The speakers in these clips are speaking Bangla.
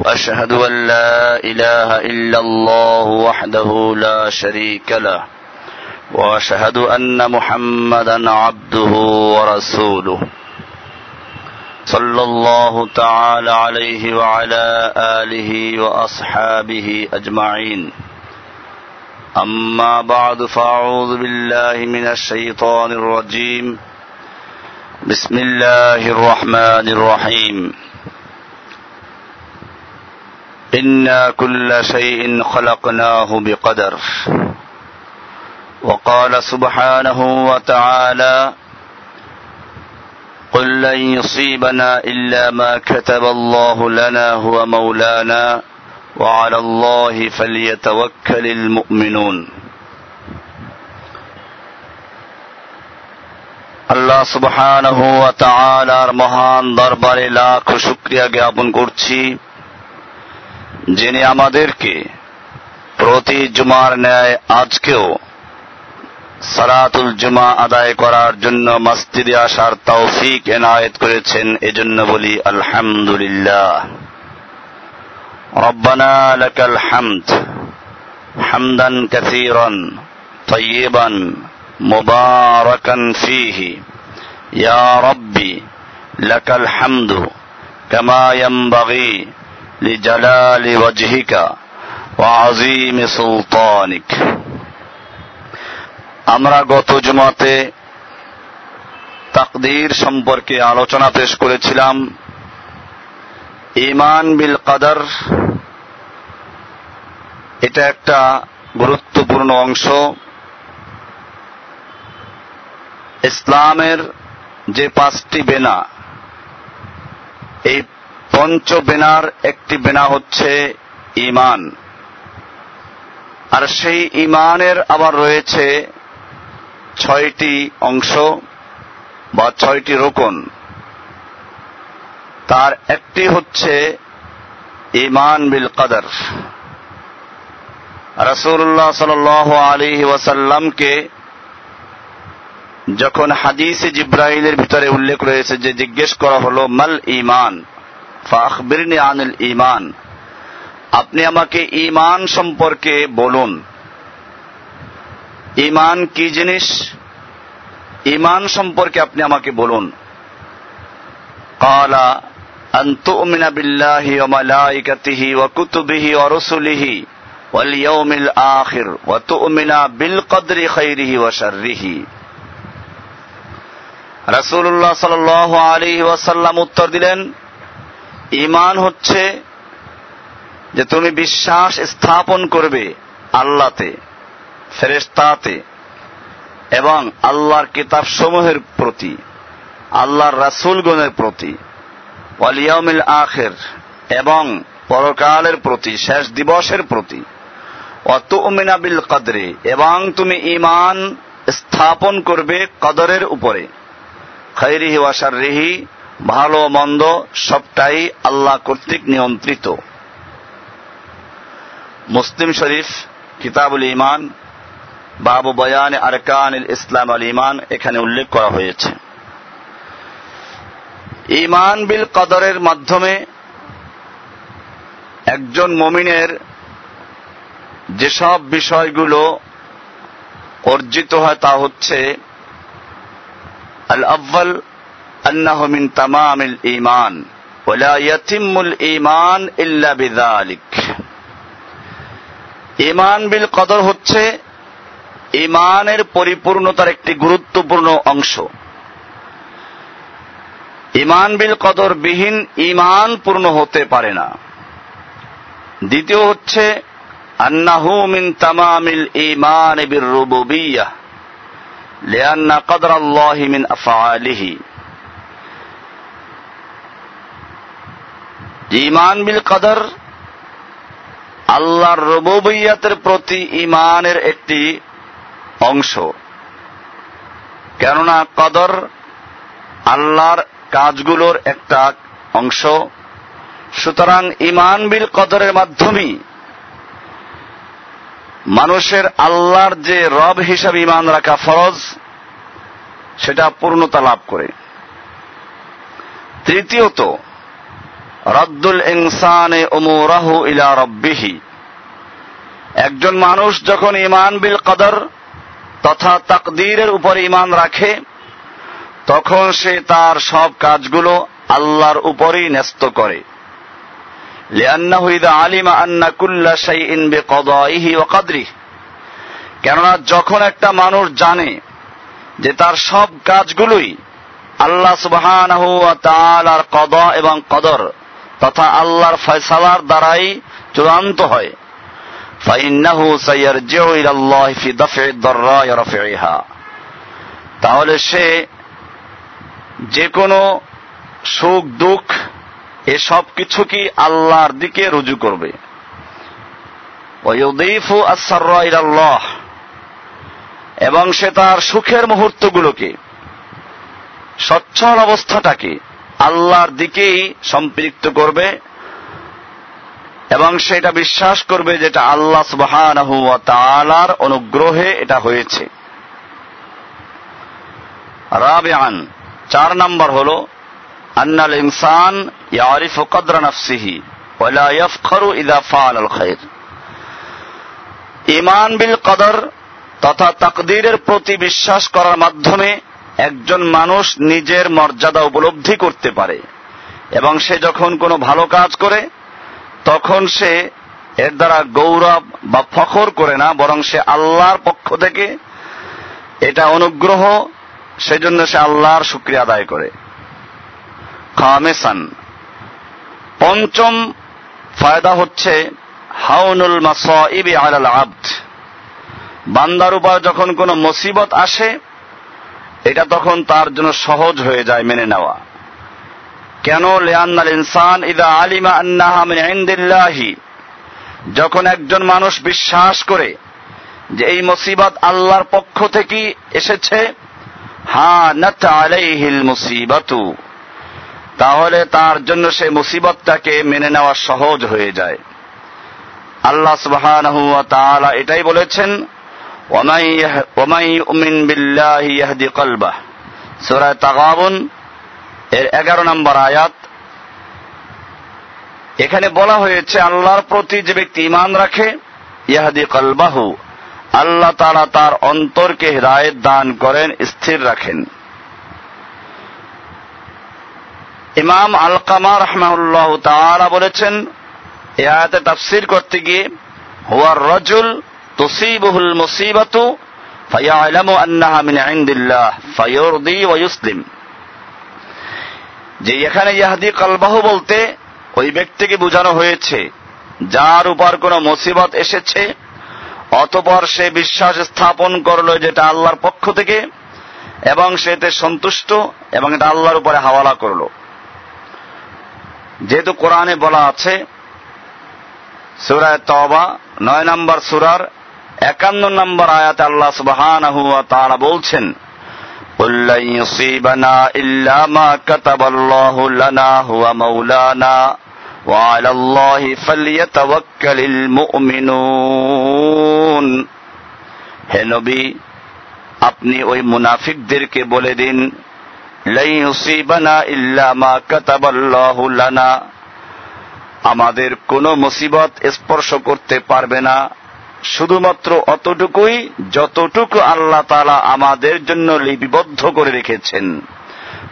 وأشهد أن لا إله إلا الله وحده لا شريك له وأشهد أن محمدا عبده ورسوله. صلى الله تعالى عليه وعلى آله وأصحابه أجمعين. أما بعد فأعوذ بالله من الشيطان الرجيم. بسم الله الرحمن الرحيم. إنا كل شيء خلقناه بقدر وقال سبحانه وتعالى قل لن يصيبنا إلا ما كتب الله لنا هو مولانا وعلى الله فليتوكل المؤمنون আল্লাহ সুবহানাহু ওয়া তাআলার মহান দরবারে লাখ শুকরিয়া জ্ঞাপন করছি যিনি আমাদেরকে প্রতি জুমার ন্যায় আজকেও সালাতুল জুমা আদায় করার জন্য মসজিদে আসার তৌফিক এনায়েত করেছেন এজন্য বলি আলহামদুলিল্লাহ ربنا لك الحمد حمدا كثيرا طيبا مباركا فيه يا ربي لك الحمد كما ينبغي لجلال وجهك وعظيم سلطانك আমরা গত জুমাতে তাকদীর সম্পর্কে আলোচনা পেশ করেছিলাম ইমান বিল কাদার এটা একটা গুরুত্বপূর্ণ অংশ ইসলামের যে পাঁচটি বেনা এই পঞ্চ বেনার একটি বেনা হচ্ছে ইমান আর সেই ইমানের আবার রয়েছে ছয়টি অংশ বা ছয়টি রোকন। তার একটি হচ্ছে ইমান বিল কাদার। রসুল্লাহ সাল আলী ওয়াসাল্লামকে যখন হাদিস জিব্রাইলের ভিতরে উল্লেখ রয়েছে যে জিজ্ঞেস করা হলো, মাল ইমান আনিল ইমান আপনি আমাকে ইমান সম্পর্কে বলুন। ইমান কি জিনিস? ইমান সম্পর্কে আপনি আমাকে বলুন। কালা, আন্তুমিনা বিল্লাহি ওয়া মালাইকাতিহি ওয়া কুতুবিহি আখির ওয়া বিল কদরি ওয়াসাল্লাম উত্তর দিলেন ইমান হচ্ছে যে তুমি বিশ্বাস স্থাপন করবে আল্লাহতে ফেরেস্তাতে এবং আল্লাহর কিতাব সমূহের প্রতি, আল্লাহর রাসুলগণের প্রতি ওয়ালিয়ামিল আখের এবং পরকালের প্রতি, শেষ দিবসের প্রতি। অত বিল কদরে এবং তুমি ইমান স্থাপন করবে কদরের উপরে। খৈরিহি ওয়াসার রিহি ভালো মন্দ সবটাই আল্লাহ কর্তৃক নিয়ন্ত্রিত। মুসলিম শরীফ, কিতাবুল ইমান বাবু বয়ান আরকান ইসলাম আল ইমান এখানে উল্লেখ করা হয়েছে। ইমান বিল কদরের মাধ্যমে একজন মমিনের যেসব বিষয়গুলো অর্জিত হয় তা হচ্ছে আল আব্বাল أنه من تمام الإيمان ولا يتم الإيمان إلا بذلك ইমান বিল কদর হচ্ছে ইমানের পরিপূর্ণতার একটি গুরুত্বপূর্ণ অংশ ইমান বিল কদর বিহীন ইমান পূর্ণ হতে পারে না দ্বিতীয় হচ্ছে আন্নাহু মিন তামামিল ইমান বির রুবুবিyyah লিআন্না কদর আল্লাহি মিন আফআলিহি ইমান বিল কদর আল্লাহর রবুবিয়াতের প্রতি ইমানের একটি অংশ। কেননা কদর আল্লাহর কাজগুলোর একটা অংশ। সুতরাং ইমান বিল কদরের মাধ্যমেই মানুষের আল্লাহর যে রব হিসাবে ইমান রাখা ফরজ, সেটা পূর্ণতা লাভ করে। তৃতীয়ত রদ্দুল ইনসানে ওমরাহু ইলা রব্বিহি। একজন মানুষ যখন ইমান বিল কদর তথা তাকদীরের উপর ইমান রাখে, তখন সে তার সব কাজগুলো আল্লাহর উপরেই ন্যস্ত করে। লিআন্নাহু ইযা আলিমা আন্না কুল্লা শাইইন বিকদাইহি ওয়া কদরিহি। কেননা যখন একটা মানুষ জানে যে তার সব কাজগুলোই আল্লাহ তাআলার কদা এবং কদর তথা আল্লাহর ফয়সালার দ্বারাই চূড়ান্ত হয়। ফাইন্নাহু সাইয়ারজিউ ইলাল্লাহি ফি দাফ'i দাররা ওয়া রাফ'iহা তাহলে সে যে কোনো সুখ, দুঃখ, এসব সব কিছু কি আল্লাহর দিকে রুজু করবে। ওয়ুদীফু আস-সাররা ইলাল্লাহ। এবং সে তার সুখের মুহূর্তগুলোকে, সচ্ছল অবস্থাটাকে আল্লাহর দিকেই সম্পৃক্ত করবে এবং সেটা বিশ্বাস করবে যেটা আল্লাহ ওয়া অনুগ্রহে এটা হয়েছে। রাবিআন, চার নম্বর হলো, আন্নাল ইনসান ইয়ারিফু কদরা নাফসিহি ওয়া লা ইয়াফখারু ইযা ফাআল আল খায়র ইমান বিল কদর তথা তাকদীরের প্রতি বিশ্বাস করার মাধ্যমে একজন মানুষ নিজের মর্যাদা উপলব্ধি করতে পারে এবং সে যখন কোনো ভালো কাজ করে, তখন সে এর দ্বারা গৌরব বা ফখর করে না, বরং সে আল্লাহর পক্ষ থেকে এটা অনুগ্রহ, সেজন্য সে আল্লাহর শুক্রিয়া আদায় করে। খামেসান। পঞ্চম ফায়দা হচ্ছে হাউনুল মাসাইবি আলাল আব্দ। বান্দার উপর যখন কোনো মুসিবত আসে এটা তখন তার জন্য সহজ হয়ে যায় মেনে নেওয়া। কেন? লেয়ান্নাল ইনসান ইদা আলিমা আন্নাহা মিন যখন একজন মানুষ বিশ্বাস করে যে এই মুসিবত আল্লাহর পক্ষ থেকে এসেছে, হা, নাত আলাইহিল মুসিবাতু। তাহলে তার জন্য সে মুসিবতটাকে মেনে নেওয়া সহজ হয়ে যায়। আল্লাহ সুবহানাহু ওয়া তাআলা উমিন বিল্লাহি ইয়াহদি কলবাহ সূরা তাগাবুন এর এগারো নম্বর আয়াত। এখানে বলা হয়েছে, আল্লাহর প্রতি যে ব্যক্তি ইমান রাখে, ইয়াহদি কলবাহু, আল্লাহ তারা তার অন্তরকে হৃদায়ত দান করেন, স্থির রাখেন। ইমাম আল কামা রহমাউল্লাহ তাআলা বলেছেন এ আয়াতে তাফসির করতে গিয়ে হুয়ার রজুল তুসিবুহুল মুসিবাতু ফায়ালামু আন্নাহা মিন ইনদিল্লাহ, ফায়ুরদি ওয়া ইউসলিম। যে এখানে ইয়াহদি কলবাহু বলতে ওই ব্যক্তিকে বোঝানো হয়েছে, যার উপর কোনো মুসিবত এসেছে, অতপর সে বিশ্বাস স্থাপন করল যেটা আল্লাহর পক্ষ থেকে, এবং সেতে সন্তুষ্ট, এবং এটা আল্লাহর উপরে হাওয়ালা করল। যেহেতু কোরআনে বলা আছে সুরায় তবা নয় নম্বর সুরার একান্ন নম্বর আয়াতে আল্লাহ সুবহানাহু ওয়া তাআলা বলছেন قل لن يصيبنا إلا ما كتب الله لنا هو مولانا وعلى الله فليتوكل المؤمنون হে নবী আপনি ওই মুনাফিকদেরকে বলে দিন লাই ইউসিবানা ইল্লা মা কাতাবাল্লাহু লানা আমাদের কোনো মুসিবত স্পর্শ করতে পারবে না শুধুমাত্র অতটুকুই যতটুকু আল্লাহ তালা আমাদের জন্য লিপিবদ্ধ করে রেখেছেন।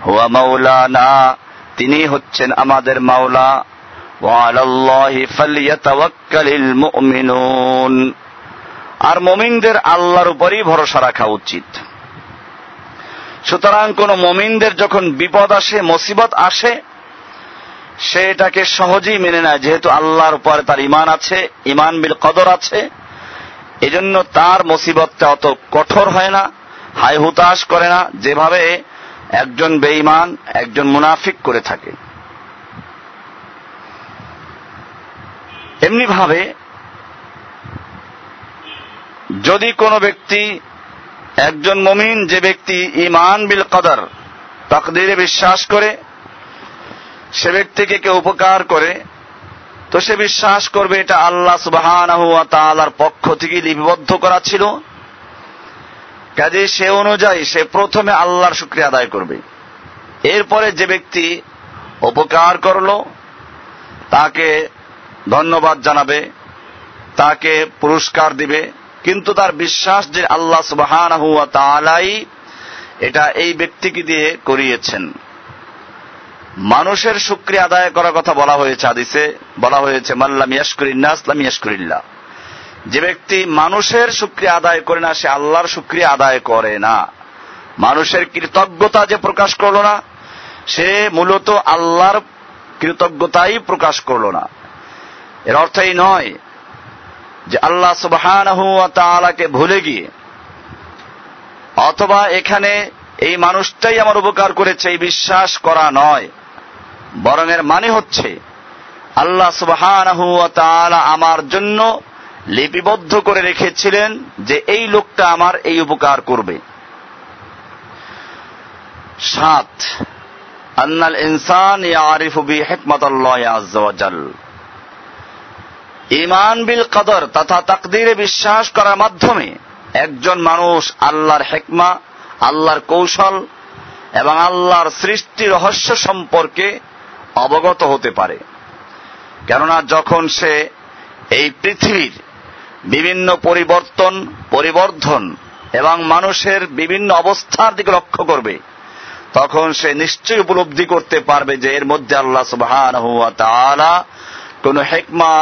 হুয়া মাওলানা, তিনি হচ্ছেন আমাদের মাওলা। আর মমিনদের আল্লাহর উপরই ভরসা রাখা উচিত। সুতরাং কোন মমিনদের যখন বিপদ আসে, মুসিবত আসে, সে এটাকে সহজেই মেনে নেয়, যেহেতু আল্লাহর উপরে তার ইমান আছে ইমান বিল কদর আছে। এজন্য তার মুসিবতটা অত কঠোর হয় না হাই হুতাশ করে না, যেভাবে একজন বেঈমান, একজন মুনাফিক করে থাকে। এমনি ভাবে যদি কোনো ব্যক্তি, একজন মমিন যে ব্যক্তি ইমান বিল কদর, তাকদিরে বিশ্বাস করে, সে ব্যক্তিকে কেউ উপকার করে তো সে বিশ্বাস করবে এটা আল্লাহ তালার পক্ষ থেকে লিপিবদ্ধ করা ছিল। কাজে সে অনুযায়ী সে প্রথমে আল্লাহর শুক্রিয়া আদায় করবে। এরপরে যে ব্যক্তি উপকার করল, তাকে ধন্যবাদ জানাবে, তাকে পুরস্কার দিবে, কিন্তু তার বিশ্বাস যে আল্লাহ সুবাহান হুয়া এটা এই ব্যক্তিকে দিয়ে করিয়েছেন। মানুষের শুক্রিয়া আদায় করার কথা বলা হয়েছে আদিসে বলা হয়েছে মাল্লাম ইয়াসকুরিল্লা আসলাম ইয়াসকুরিল্লা যে ব্যক্তি মানুষের শুক্রিয়া আদায় করে না, সে আল্লাহর শুক্রিয়া আদায় করে না। মানুষের কৃতজ্ঞতা যে প্রকাশ করল না, সে মূলত আল্লাহর কৃতজ্ঞতাই প্রকাশ করল না। এর অর্থ এই নয় যে আল্লাহ সুবাহানকে ভুলে গিয়ে, অথবা এখানে এই মানুষটাই আমার উপকার করেছে, এই বিশ্বাস করা নয়। বরং এর মানে হচ্ছে, আল্লাহ সুবাহান আমার জন্য লিপিবদ্ধ করে রেখেছিলেন যে এই লোকটা আমার এই উপকার করবে। সাত, আন্নাল ইনসান ইমান বিল কদর তথা তাকদিরে বিশ্বাস করার মাধ্যমে একজন মানুষ আল্লাহর হেকমা, আল্লাহর কৌশল এবং আল্লাহর সৃষ্টি রহস্য সম্পর্কে অবগত হতে পারে। কেননা যখন সে এই পৃথিবীর বিভিন্ন পরিবর্তন, পরিবর্ধন এবং মানুষের বিভিন্ন অবস্থার দিকে লক্ষ্য করবে, তখন সে নিশ্চয়ই উপলব্ধি করতে পারবে যে এর মধ্যে আল্লাহ সুবহান কোন হেকমা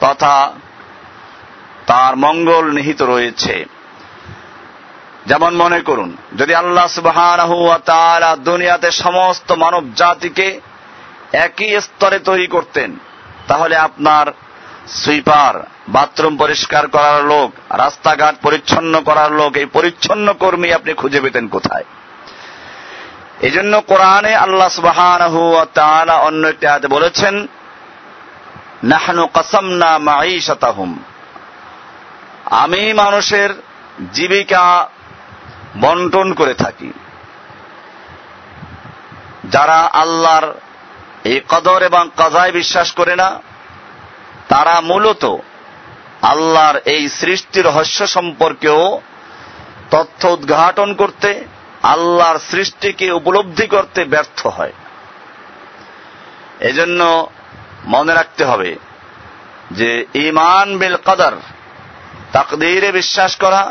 তথা তার মঙ্গল নিহিত রয়েছে। যেমন মনে করুন, যদি আল্লাহ সুবহান দুনিয়াতে সমস্ত মানব জাতিকে একই স্তরে তৈরি করতেন। তাহলে আপনার সুইপার, বাথরুম পরিষ্কার করার লোক, রাস্তাঘাট পরিচ্ছন্ন করার লোক, এই পরিচ্ছন্ন কর্মী আপনি খুঁজে পেতেন কোথায়? এই জন্য কোরআনে আল্লাহ সুবাহান অন্য একটি আয়াতে বলেছেন, নাহনু কাসামনা মাঈশাতাহুম। আমি মানুষের জীবিকা বন্টন করে থাকি। যারা আল্লাহর এই কদর এবং কাজায় বিশ্বাস করে না। তারা মূলত আল্লাহর এই সৃষ্টির রহস্য সম্পর্কেও তথ্য উদ্ঘাটন করতে, আল্লাহর সৃষ্টিকে উপলব্ধি করতে ব্যর্থ হয়। এজন্য মনে রাখতে হবে যে ইমান বিল কদর, তাকদিরে বিশ্বাস করা,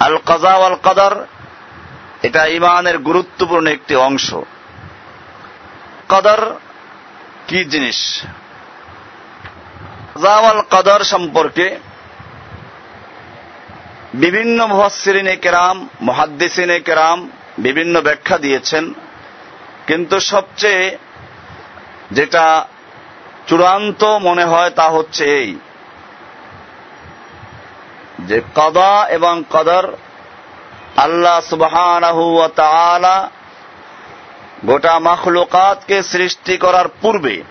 আল কাজা আল কদর, এটা ইমানের গুরুত্বপূর্ণ একটি অংশ। কদর কি জিনিস? কাজাওয়াল কদর সম্পর্কে বিভিন্ন মুহাসিরিনে কেরাম, মহাদ্দিসিনে কেরাম বিভিন্ন ব্যাখ্যা দিয়েছেন। কিন্তু সবচেয়ে যেটা চূড়ান্ত মনে হয় তা হচ্ছে এই, যে কদা এবং কদর আল্লাহ সুবহানাহু গোটা মাখলুকাতকে সৃষ্টি করার পূর্বে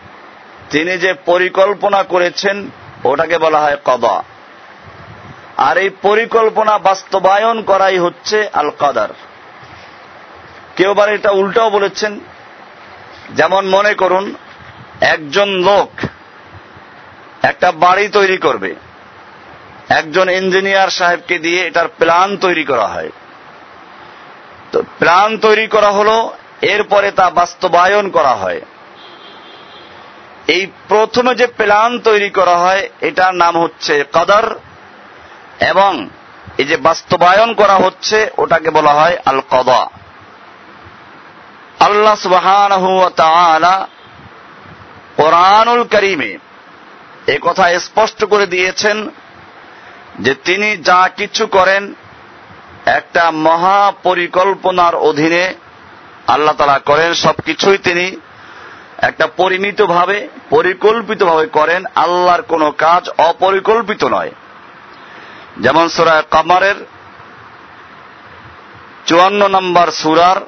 তিনি যে পরিকল্পনা করেছেন, ওটাকে বলা হয় কদা। আর এই পরিকল্পনা বাস্তবায়ন করাই হচ্ছে আল কাদার কেউ বার এটা উল্টাও বলেছেন, যেমন মনে করুন, একজন লোক একটা বাড়ি তৈরি করবে। একজন ইঞ্জিনিয়ার সাহেবকে দিয়ে এটার প্ল্যান তৈরি করা হয়। তো প্ল্যান তৈরি করা হলো এরপরে তা বাস্তবায়ন করা হয়। এই প্রথমে যে প্ল্যান তৈরি করা হয়, এটার নাম হচ্ছে কদর এবং এই যে বাস্তবায়ন করা হচ্ছে, ওটাকে বলা হয় আল কদা আল্লাহ সুবহান কোরআনুল করিমে এ কথা স্পষ্ট করে দিয়েছেন যে তিনি যা কিছু করেন, একটা মহা পরিকল্পনার অধীনে আল্লাহ তালা করেন, সবকিছুই তিনি একটা পরিমিতভাবে, পরিকল্পিতভাবে করেন, আল্লাহর কোনো কাজ অপরিকল্পিত নয়। যেমন সুরায় কামারের চুয়ান্ন নম্বর সুরার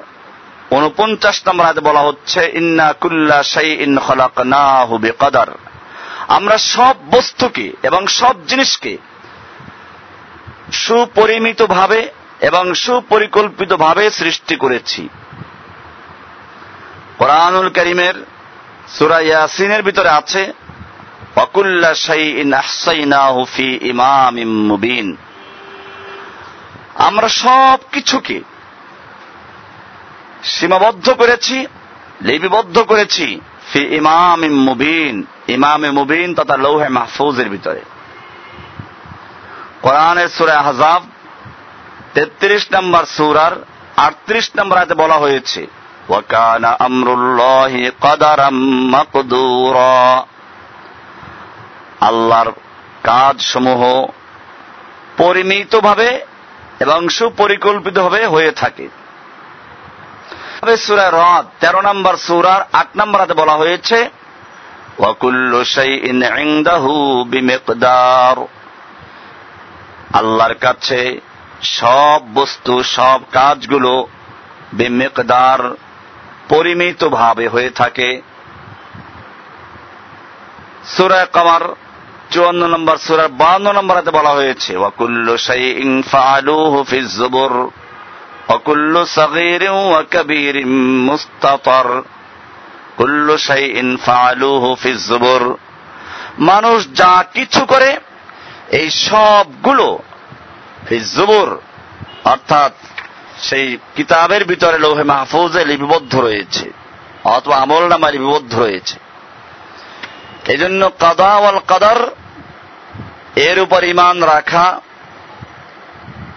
উনপঞ্চাশ নম্বর আয়াতে বলা হচ্ছে, ইন্না কুল্লা সাই ইন খলাক না হুবে কাদার আমরা সব বস্তুকে এবং সব জিনিসকে সুপরিমিতভাবে এবং সুপরিকল্পিতভাবে সৃষ্টি করেছি। কোরআনুল করিমের সুরা ইয়াসিনের ভিতরে আছে অকুল্লা শাইইন আহসাইনাহু ফি ইমামিম মুবিন। আমরা সব কিছুকে সীমাবদ্ধ করেছি, লিপিবদ্ধ করেছি ফি ইমাম মুবিন, ইমামে মুবিন তথা লৌহে মাহফুজের ভিতরে। কোরআনের সুরা হাজাব তেত্রিশ নম্বর সুরার আটত্রিশ নম্বর আয়তে বলা হয়েছে ওয়াকানা আমরুল্লাহি কদারাম মাকদুরা আল্লাহর কাজ সমূহ পরিমিতভাবে এবং সুপরিকল্পিতভাবে হয়ে থাকে। সুরা রদ, তেরো নম্বর সুরার আট নম্বর হাতে বলা হয়েছে, ওয়াকুল্লু শাইইন ইনদাহু আল্লাহর কাছে সব বস্তু, সব কাজগুলো বেমেকদার পরিমিত ভাবে হয়ে থাকে সুরায় কামার চুয়ান্ন নম্বর সুরার বান্ন নম্বর হাতে বলা হয়েছে ওয়াকুল্লু শাইইন ফাআলুহু ফিজ জুবুর وكل صغير وكبير مستطر كل شيء فعلوه في الزبر মানুষ যা কিছু করে এই সবগুলো জুবুর অর্থাৎ সেই কিতাবের ভিতরে লৌহে মাহফুজে লিপিবদ্ধ রয়েছে, অথবা আমল নামা লিপিবদ্ধ রয়েছে। এই জন্য কাদা ওয়াল কাদার, এর উপর ইমান রাখা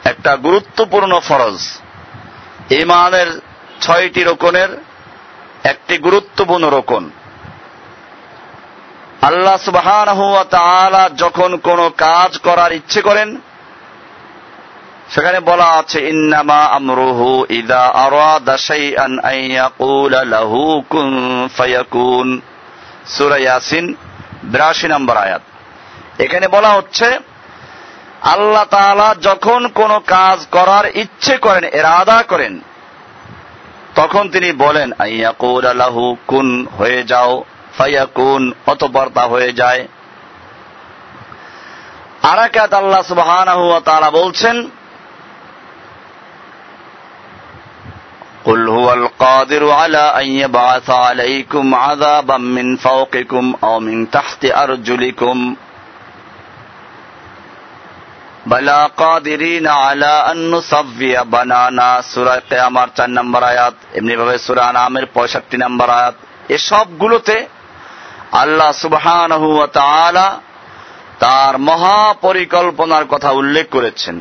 একটা গুরুত্বপূর্ণ ফরজ। ইমানের ছয়টি রোকনের একটি গুরুত্বপূর্ণ রোকন। আল্লাহ সুবাহান যখন কোন কাজ করার ইচ্ছে করেন সেখানে বলা আছে, ইন্নামা আমরুহু ইদা আরাদা শাইআন আইয়াকুল লাহু কুন ফায়াকুন। সূরা ইয়াসিন 82 নম্বর আয়াত। এখানে বলা হচ্ছে, আল্লাহ তাআলা যখন কোন কাজ করার ইচ্ছে করেন এরাদা করেন, তখন তিনি বলেন আইয়াকুল লাহু কুন, হয়ে যাও, ফায়াকুন, অতঃপর তা হয়ে যায়। আরাকাত আল্লাহ সুবহানাহু ওয়া তাআলা বলছেন قل هو القادر على أن يبعث عليكم عذابا من فوقكم أو من تحت أرجلكم بلا قادرين على أن نصفي بنانا سورة قيامار تن نمبر آيات চার নম্বর আয়াত এমনি ভাবে সুরা নামের পঁয়ষট্টি নম্বর আয়াত এসবগুলোতে আল্লাহ সুবহান তার মহাপরিকল্পনার কথা উল্লেখ করেছেন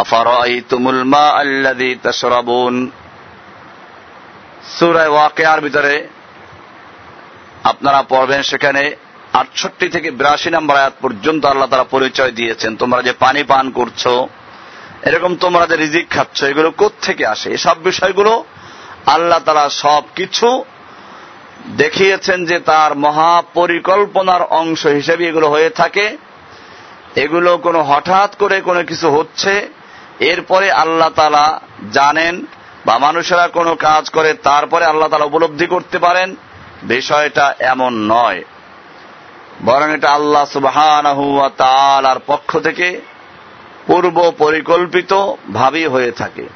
আফারাইতুমুল ভিতরে আপনারা পড়বেন সেখানে আটষট্টি থেকে বিরাশি নম্বর আয়াত পর্যন্ত আল্লাহ তারা পরিচয় দিয়েছেন। তোমরা যে পানি পান করছ, এরকম তোমরা যে রিজিক খাচ্ছ, এগুলো থেকে আসে? এসব বিষয়গুলো আল্লাহ তারা সব কিছু দেখিয়েছেন যে তার মহাপরিকল্পনার অংশ হিসেবে এগুলো হয়ে থাকে। এগুলো কোনো হঠাৎ করে কোনো কিছু হচ্ছে এরপরে আল্লাহ তালা জানেন বা মানুষেরা কোনো কাজ করে তারপরে আল্লাহ তালা উপলব্ধি করতে পারেন, বিষয়টা এমন নয়। বরং এটা আল্লাহ সুবাহ পক্ষ থেকে পূর্ব পরিকল্পিত ভাবি হয়ে থাকে।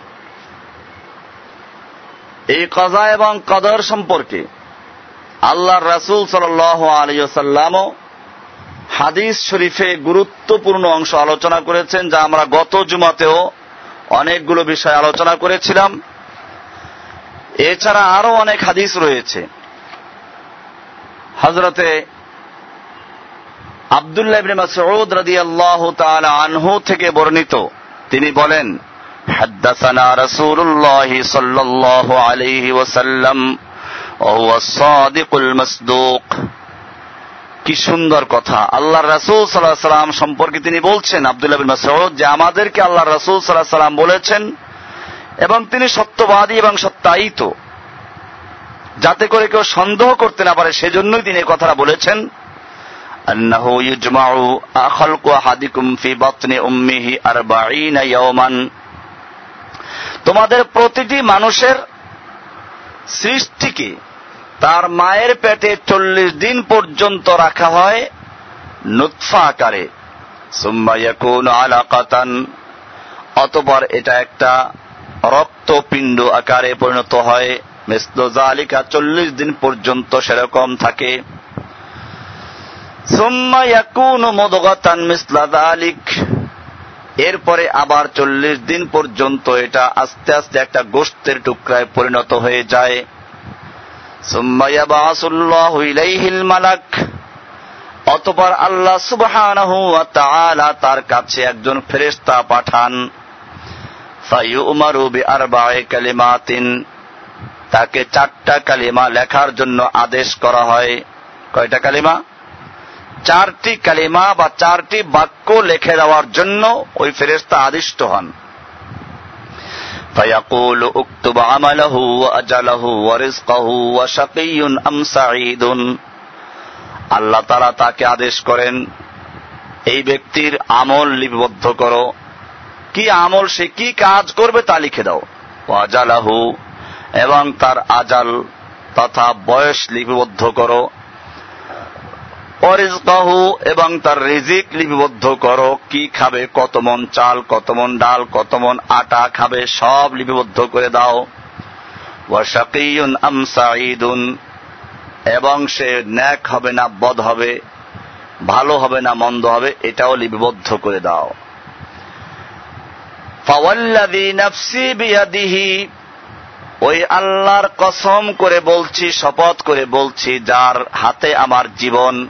এই কজা এবং কদর সম্পর্কে আল্লাহর রাসুল সাল আলিয়াল্লামও হাদিস শরীফে গুরুত্বপূর্ণ অংশ আলোচনা করেছেন যা আমরা গত জুমাতেও অনেকগুলো বিষয় আলোচনা করেছিলাম এছাড়া আরো অনেক হাদিস রয়েছে হজরতে আবদুল্লাহ ইবনে মাসউদ রাদিয়াল্লাহু তাআলা আনহু থেকে বর্ণিত তিনি বলেন حدثنا رسول الله صلى الله عليه وسلم وهو الصادق المصدوق কি সুন্দর কথা আল্লাহ রাসূল সাল্লাল্লাহু সাল্লাম সম্পর্কে তিনি বলছেন আব্দুল্লাহ বিন মাসউদ যে আমাদেরকে আল্লাহ রাসূল সাল্লাল্লাহু সাল্লাম বলেছেন এবং তিনি সত্যবাদী এবং সত্যায়িত যাতে করে কেউ সন্দেহ করতে না পারে সেজন্যই তিনি এই কথাটা বলেছেন أنه يجمع خلق أحدكم في بطن أمه أربعين يوما তোমাদের প্রতিটি মানুষের সৃষ্টিকে তার মায়ের পেটে চল্লিশ দিন পর্যন্ত রাখা হয় নুৎফা আকারে। আলাকাতান। অতপর এটা একটা রক্তপিণ্ড আকারে পরিণত হয়। মিসল চল্লিশ দিন পর্যন্ত সেরকম থাকে। এরপরে আবার চল্লিশ দিন পর্যন্ত এটা আস্তে আস্তে একটা গোষ্ঠের টুকরায় পরিণত হয়ে যায় সুম্মা ইয়াবাসুল্লাহু ইলাইহিল মালাক অতপর আল্লাহ তাআলা তার কাছে একজন ফেরেশতা পাঠান। কালিমাতিন। তাকে চারটা কালিমা লেখার জন্য আদেশ করা হয়। কয়টা কালিমা? চারটি কালিমা বা চারটি বাক্য লিখে দেওয়ার জন্য ওই ফেরেশতা আদিষ্ট হন। فيقول اكتب عمله وأجله ورزقه وشقي أم سعيد আল্লাহ তারা তাকে আদেশ করেন এই ব্যক্তির আমল লিপিবদ্ধ করো কি আমল সে কি কাজ করবে তা লিখে দাও ওয়াজালাহু এবং তার আজাল তথা বয়স লিপিবদ্ধ করো অরিজকাহু এবং তার রিজিক লিপিবদ্ধ করো। কি খাবে? কত মন চাল, কত মন ডাল, কত মন আটা খাবে? সব লিপিবদ্ধ করে দাও। ওয়াশাকিউন আম সাঈদুন। এবং সে ন্যাক হবে না, বদ হবে, ভালো হবে না, মন্দ হবে, এটাও লিপিবদ্ধ করে দাও। ফাওয়াল্লাযী নাফসি বিয়াদিহি। ওই আল্লাহর কসম করে বলছি, শপথ করে বলছি, যার হাতে আমার জীবন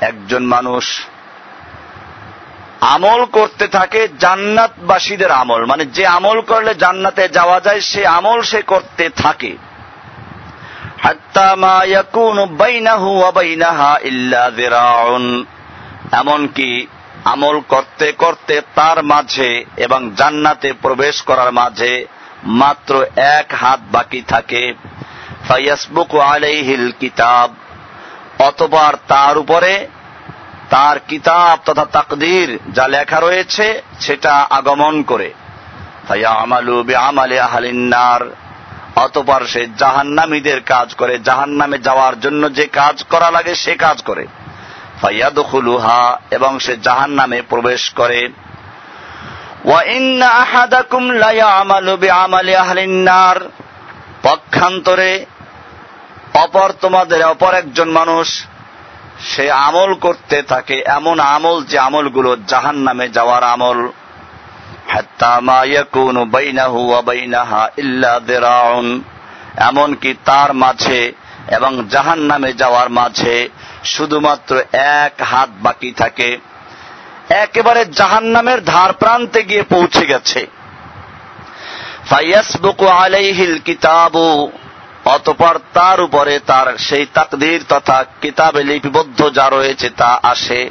একজন মানুষ আমল করতে থাকে জান্নাতবাসীদের আমল। মানে যে আমল করলে জান্নাতে যাওয়া যায়, সে আমল সে করতে থাকে। এমনকি আমল করতে করতে তার মাঝে এবং জান্নাতে প্রবেশ করার মাঝে মাত্র এক হাত বাকি থাকে। ফাইয়াসবুকু আলাইহিল কিতাব, অতবার তার উপরে তার কিতাব তথা তাকদির যা লেখা রয়েছে সেটা আগমন করে। ফাইয়া আমালু বে আমালে আহালিন্নার অতপর সে জাহান্নামীদের কাজ করে, জাহান্নামে যাওয়ার জন্য যে কাজ করা লাগে সে কাজ করে। ফাইয়াদুখুলুহা এবং সে জাহান্নামে প্রবেশ করে। ওয়াইন্না আহাদাকুম লায়ামালু বিআমালি আহলিন্নার পক্ষান্তরে অপর তোমাদের অপর একজন মানুষ, সে আমল করতে থাকে এমন আমল যে আমলগুলো জাহান নামে যাওয়ার আমল। এমনকি তার মাঝে এবং জাহান নামে যাওয়ার মাঝে শুধুমাত্র এক হাত বাকি থাকে। একেবারে জাহান নামের ধার প্রান্তে গিয়ে পৌঁছে গেছে। ফাইয়াসবুকু আলাইহিল কিতাবু। অতপর তার উপরে তার সেই তাকদির তথা কিতাবে লিপিবদ্ধ যা রয়েছে তা আসে।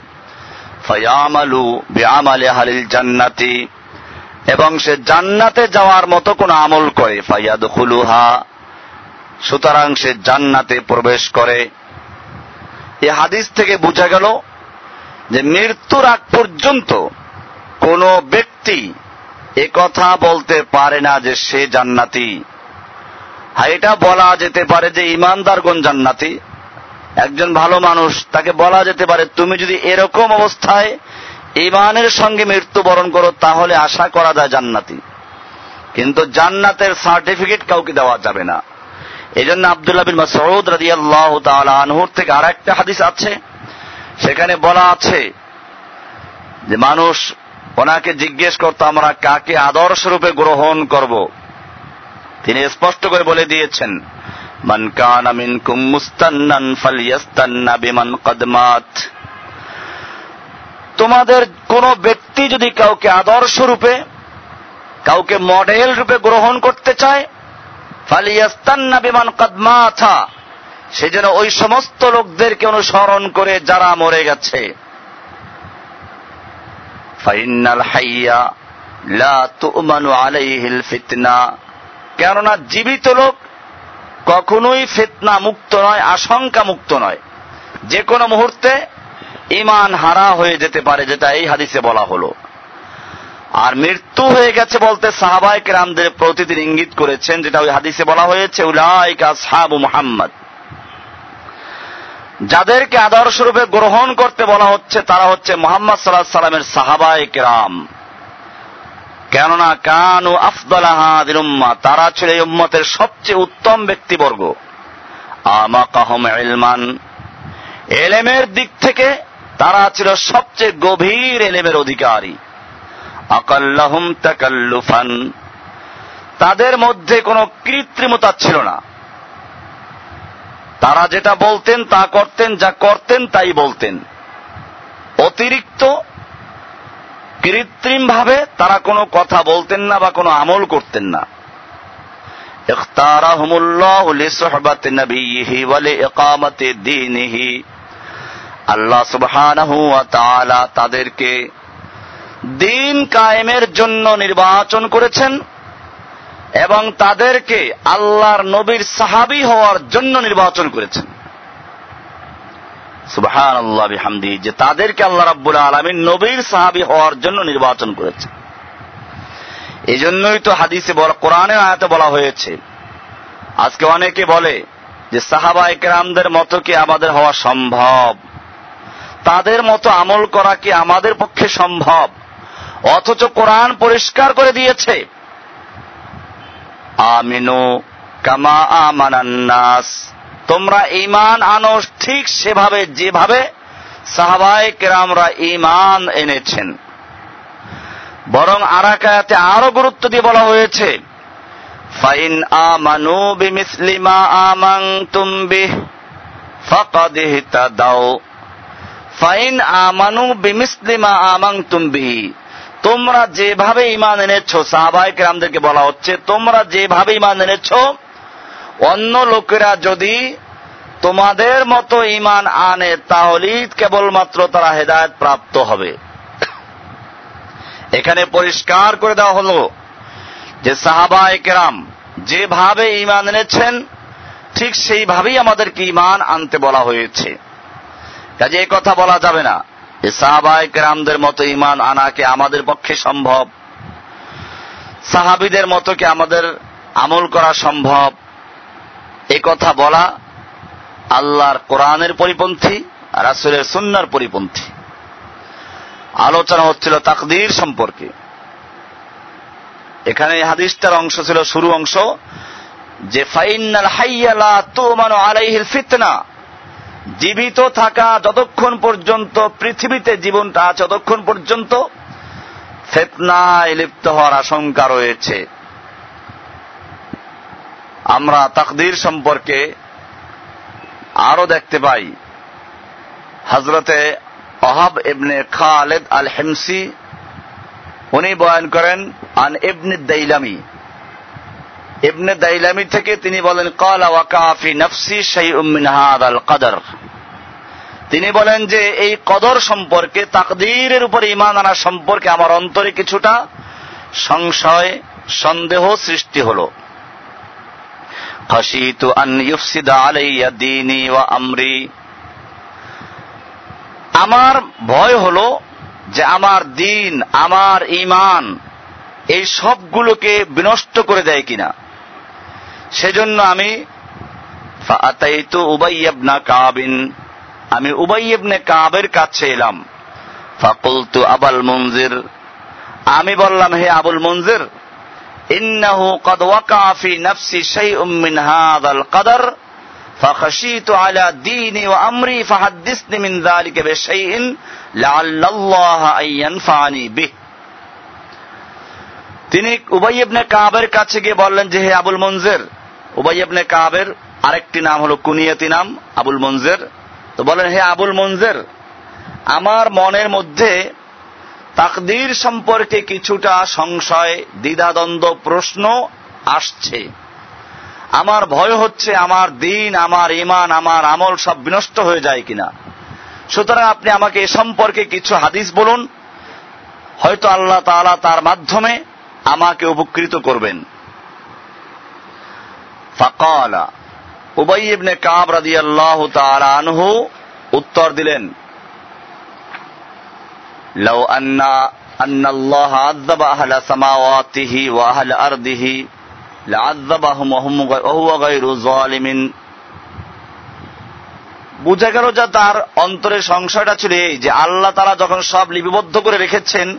ফয়ামালু বিআমালে হালিল জান্নাতি, এবং সে জান্নাতে যাওয়ার মতো কোন আমল করে। ফাইয়াদ খুলুহা সুতরাং সে জান্নাতে প্রবেশ করে। এ হাদিস থেকে বোঝা গেল যে মৃত্যুর আগ পর্যন্ত কোন ব্যক্তি এ কথা বলতে পারে না যে সে জান্নাতি। হ্যাঁ এটা বলা যেতে পারে যে ইমানদারগণ জান্নাতি। একজন ভালো মানুষ, তাকে বলা যেতে পারে, তুমি যদি এরকম অবস্থায় ইমানের সঙ্গে মৃত্যুবরণ করো, তাহলে আশা করা যায় জান্নাতি। কিন্তু জান্নাতের সার্টিফিকেট কাউকে দেওয়া যাবে না। এই জন্য আবদুল্লাহ আনহুর থেকে আর একটা হাদিস আছে। সেখানে বলা আছে যে, মানুষ ওনাকে জিজ্ঞেস করতো, আমরা কাকে আদর্শ রূপে গ্রহণ করব? তিনি স্পষ্ট করে বলে দিয়েছেন, মান কানা মিনকুম মুস্তান্নান ফালইয়াস্তান্না বিমান কদমাত তোমাদের কোন ব্যক্তি যদি কাউকে আদর্শ রূপে, কাউকে মডেল রূপে গ্রহণ করতে চায়, ফালিয়াস্তান্না বিমান কদমাথা সে যেন ওই সমস্ত লোকদেরকে অনুসরণ করে যারা মরে গেছে। ফাইনাল হাইয়া লা তুমানু আলাইহিল ফিতনা। কেননা জীবিত লোক কখনোই ফেতনা মুক্ত নয়, আশঙ্কা মুক্ত নয়। যে কোনো মুহূর্তে ইমান হারা হয়ে যেতে পারে, যেটা এই হাদিসে বলা হলো। আর মৃত্যু হয়ে গেছে বলতে সাহাবায়ক রামদের প্রতিদিন ইঙ্গিত করেছেন, যেটা ওই হাদিসে বলা হয়েছে, উলাইকা সাহাবু মোহাম্মদ। যাদেরকে আদর্শরূপে গ্রহণ করতে বলা হচ্ছে, তারা হচ্ছে মোহাম্মদ সাল্লাহ সাল্লামের সাহাবায়ে কেরাম। কেননা কান কানু আফদলাহাদির উম্মা, তারা ছিল উম্মতের সবচেয়ে উত্তম ব্যক্তিবর্গ। আমাকাহম ইলমান। এলেমের দিক থেকে তারা ছিল সবচেয়ে গভীর এলেমের অধিকারী। আকাল্লাহুম তাকাল্লুফান। তাদের মধ্যে কোনো কৃত্রিমতা ছিল না। তারা যেটা বলতেন তা করতেন, যা করতেন তাই বলতেন। অতিরিক্ত কৃত্রিম ভাবে তারা কোনো কথা বলতেন না বা কোনো আমল করতেন না। আল্লাহ সুবহানাহু ওয়া তাদেরকে দিন কায়েমের জন্য নির্বাচন করেছেন এবং তাদেরকে আল্লাহর নবীর সাহাবি হওয়ার জন্য নির্বাচন করেছেন। সুবহান আল্লাহ বিহামদি, যে তাদেরকে আল্লাহ রাব্বুল আলমীর নবীর সাহাবি হওয়ার জন্য নির্বাচন করেছেন এই জন্যই তো হাদিসে বলা আয়াতে বলা হয়েছে। আজকে অনেকে বলে যে সাহাবা একরামদের মতো কি আমাদের হওয়া সম্ভব? তাদের মতো আমল করা কি আমাদের পক্ষে সম্ভব? অথচ কোরআন পরিষ্কার করে দিয়েছে। আমিনু কামা আমানান্নাস। তোমরা ইমান আনো ঠিক সেভাবে যেভাবে সাহাবাই কেরামরা ইমান এনেছেন। বরং আরাকায়াতে আরও গুরুত্ব দিয়ে বলা হয়েছে, ফাইন আমানু বিমিসলিমা আমাং তুমবিহ ফাকাদ দাও ফাইন আমানু বিমিসলিমা আমাং তুমবিহি তোমরা যেভাবে ইমান এনেছ সাহাবাই কেরামদেরকে বলা হচ্ছে, তোমরা যেভাবে ইমান এনেছ, অন্য লোকেরা যদি তোমাদের মতো ইমান আনে তাহলেই কেবলমাত্র তারা হেদায়ত প্রাপ্ত হবে। এখানে পরিষ্কার করে দেওয়া হলো যে সাহাবা কেরাম যেভাবে ইমান এনেছেন, ঠিক সেইভাবেই আমাদেরকে ইমান আনতে বলা হয়েছে। কাজে এ কথা বলা যাবে না যে সাহাবাই কেরামদের মতো ইমান আনাকে আমাদের পক্ষে সম্ভব? সাহাবিদের মতো কি আমাদের আমল করা সম্ভব? এ কথা বলা আল্লাহর কোরআনের পরিপন্থী রাসুলের সুন্নার পরিপন্থী। আলোচনা হচ্ছিল তাকদির সম্পর্কে। এখানে হাদিসটার অংশ ছিল শুরু অংশ, যে ফাইনাল হাইয়ালা তো মানো আলাইহিল ফিতনা। জীবিত থাকা যতক্ষণ পর্যন্ত, পৃথিবীতে জীবনটা আছে ততক্ষণ পর্যন্ত ফেতনায় লিপ্ত হওয়ার আশঙ্কা রয়েছে। আমরা তাকদির সম্পর্কে আরও দেখতে পাই। হজরতে অহাব ইবনে খালেদ আল হেমসি উনি বয়ান করেন, আন ইবনে দাইলামি। ইবনে দাইলামি থেকে তিনি বলেন, কলা ওয়াকাফি নফসি সেই উম্মিন হাদ আল কদর। তিনি বলেন যে, এই কদর সম্পর্কে, তাকদীরের উপরে ইমান আনা সম্পর্কে আমার অন্তরে কিছুটা সংশয়, সন্দেহ সৃষ্টি হল। আমরি ভয় হলো যে আমার দিন, আমার ইমান এই সবগুলোকে বিনষ্ট করে দেয় কিনা। সেজন্য আমি ফাতাইতু উবাইয়াবনা কাবিন, আমি উবাইবনে কাবের কাছে এলাম। ফাকুলতু আবাল মঞ্জির আমি বললাম, হে আবুল মঞ্জির ইন্নাহু কদ ওয়াকা ফি নফসি শাইউম মিন হাদাল কদর فخشيت على ديني وأمري فحدثني من ذلك بشيء لعل الله أن ينفعني به তিনি উবাইবনে কাবের কাছে গিয়ে বললেন যে হে আবুল মঞ্জের উবাইবনে কাবের আরেকটি নাম হলো কুনিয়াতি নাম আবুল মঞ্জের তো বলেন হে আবুল মঞ্জের আমার মনের মধ্যে তাকদির সম্পর্কে কিছুটা সংশয়, দ্বিধাদ্বন্দ্ব, প্রশ্ন আসছে। আমার ভয় হচ্ছে আমার দিন, আমার ইমান আমার আমল সব বিনষ্ট হয়ে যায় কিনা। সুতরাং আপনি আমাকে এ সম্পর্কে কিছু হাদিস বলুন। হয়তো আল্লাহ তালা তার মাধ্যমে আমাকে উপকৃত করবেন। ফাকালা। উবাই ইবনে কাব রাদিয়াল্লাহু তাআলা আনহু উত্তর দিলেন আযাবা আহলা সামাওয়াতিহি ওয়া আহলা আরদিহি লা'আযাবাহুম ওয়া হুম ওয়া হুয়া গায়রু যালিমিন বুঝা গেল যে তার অন্তরের সংশয়টা ছিল এই যে আল্লাহ তারা যখন সব লিপিবদ্ধ করে রেখেছেন,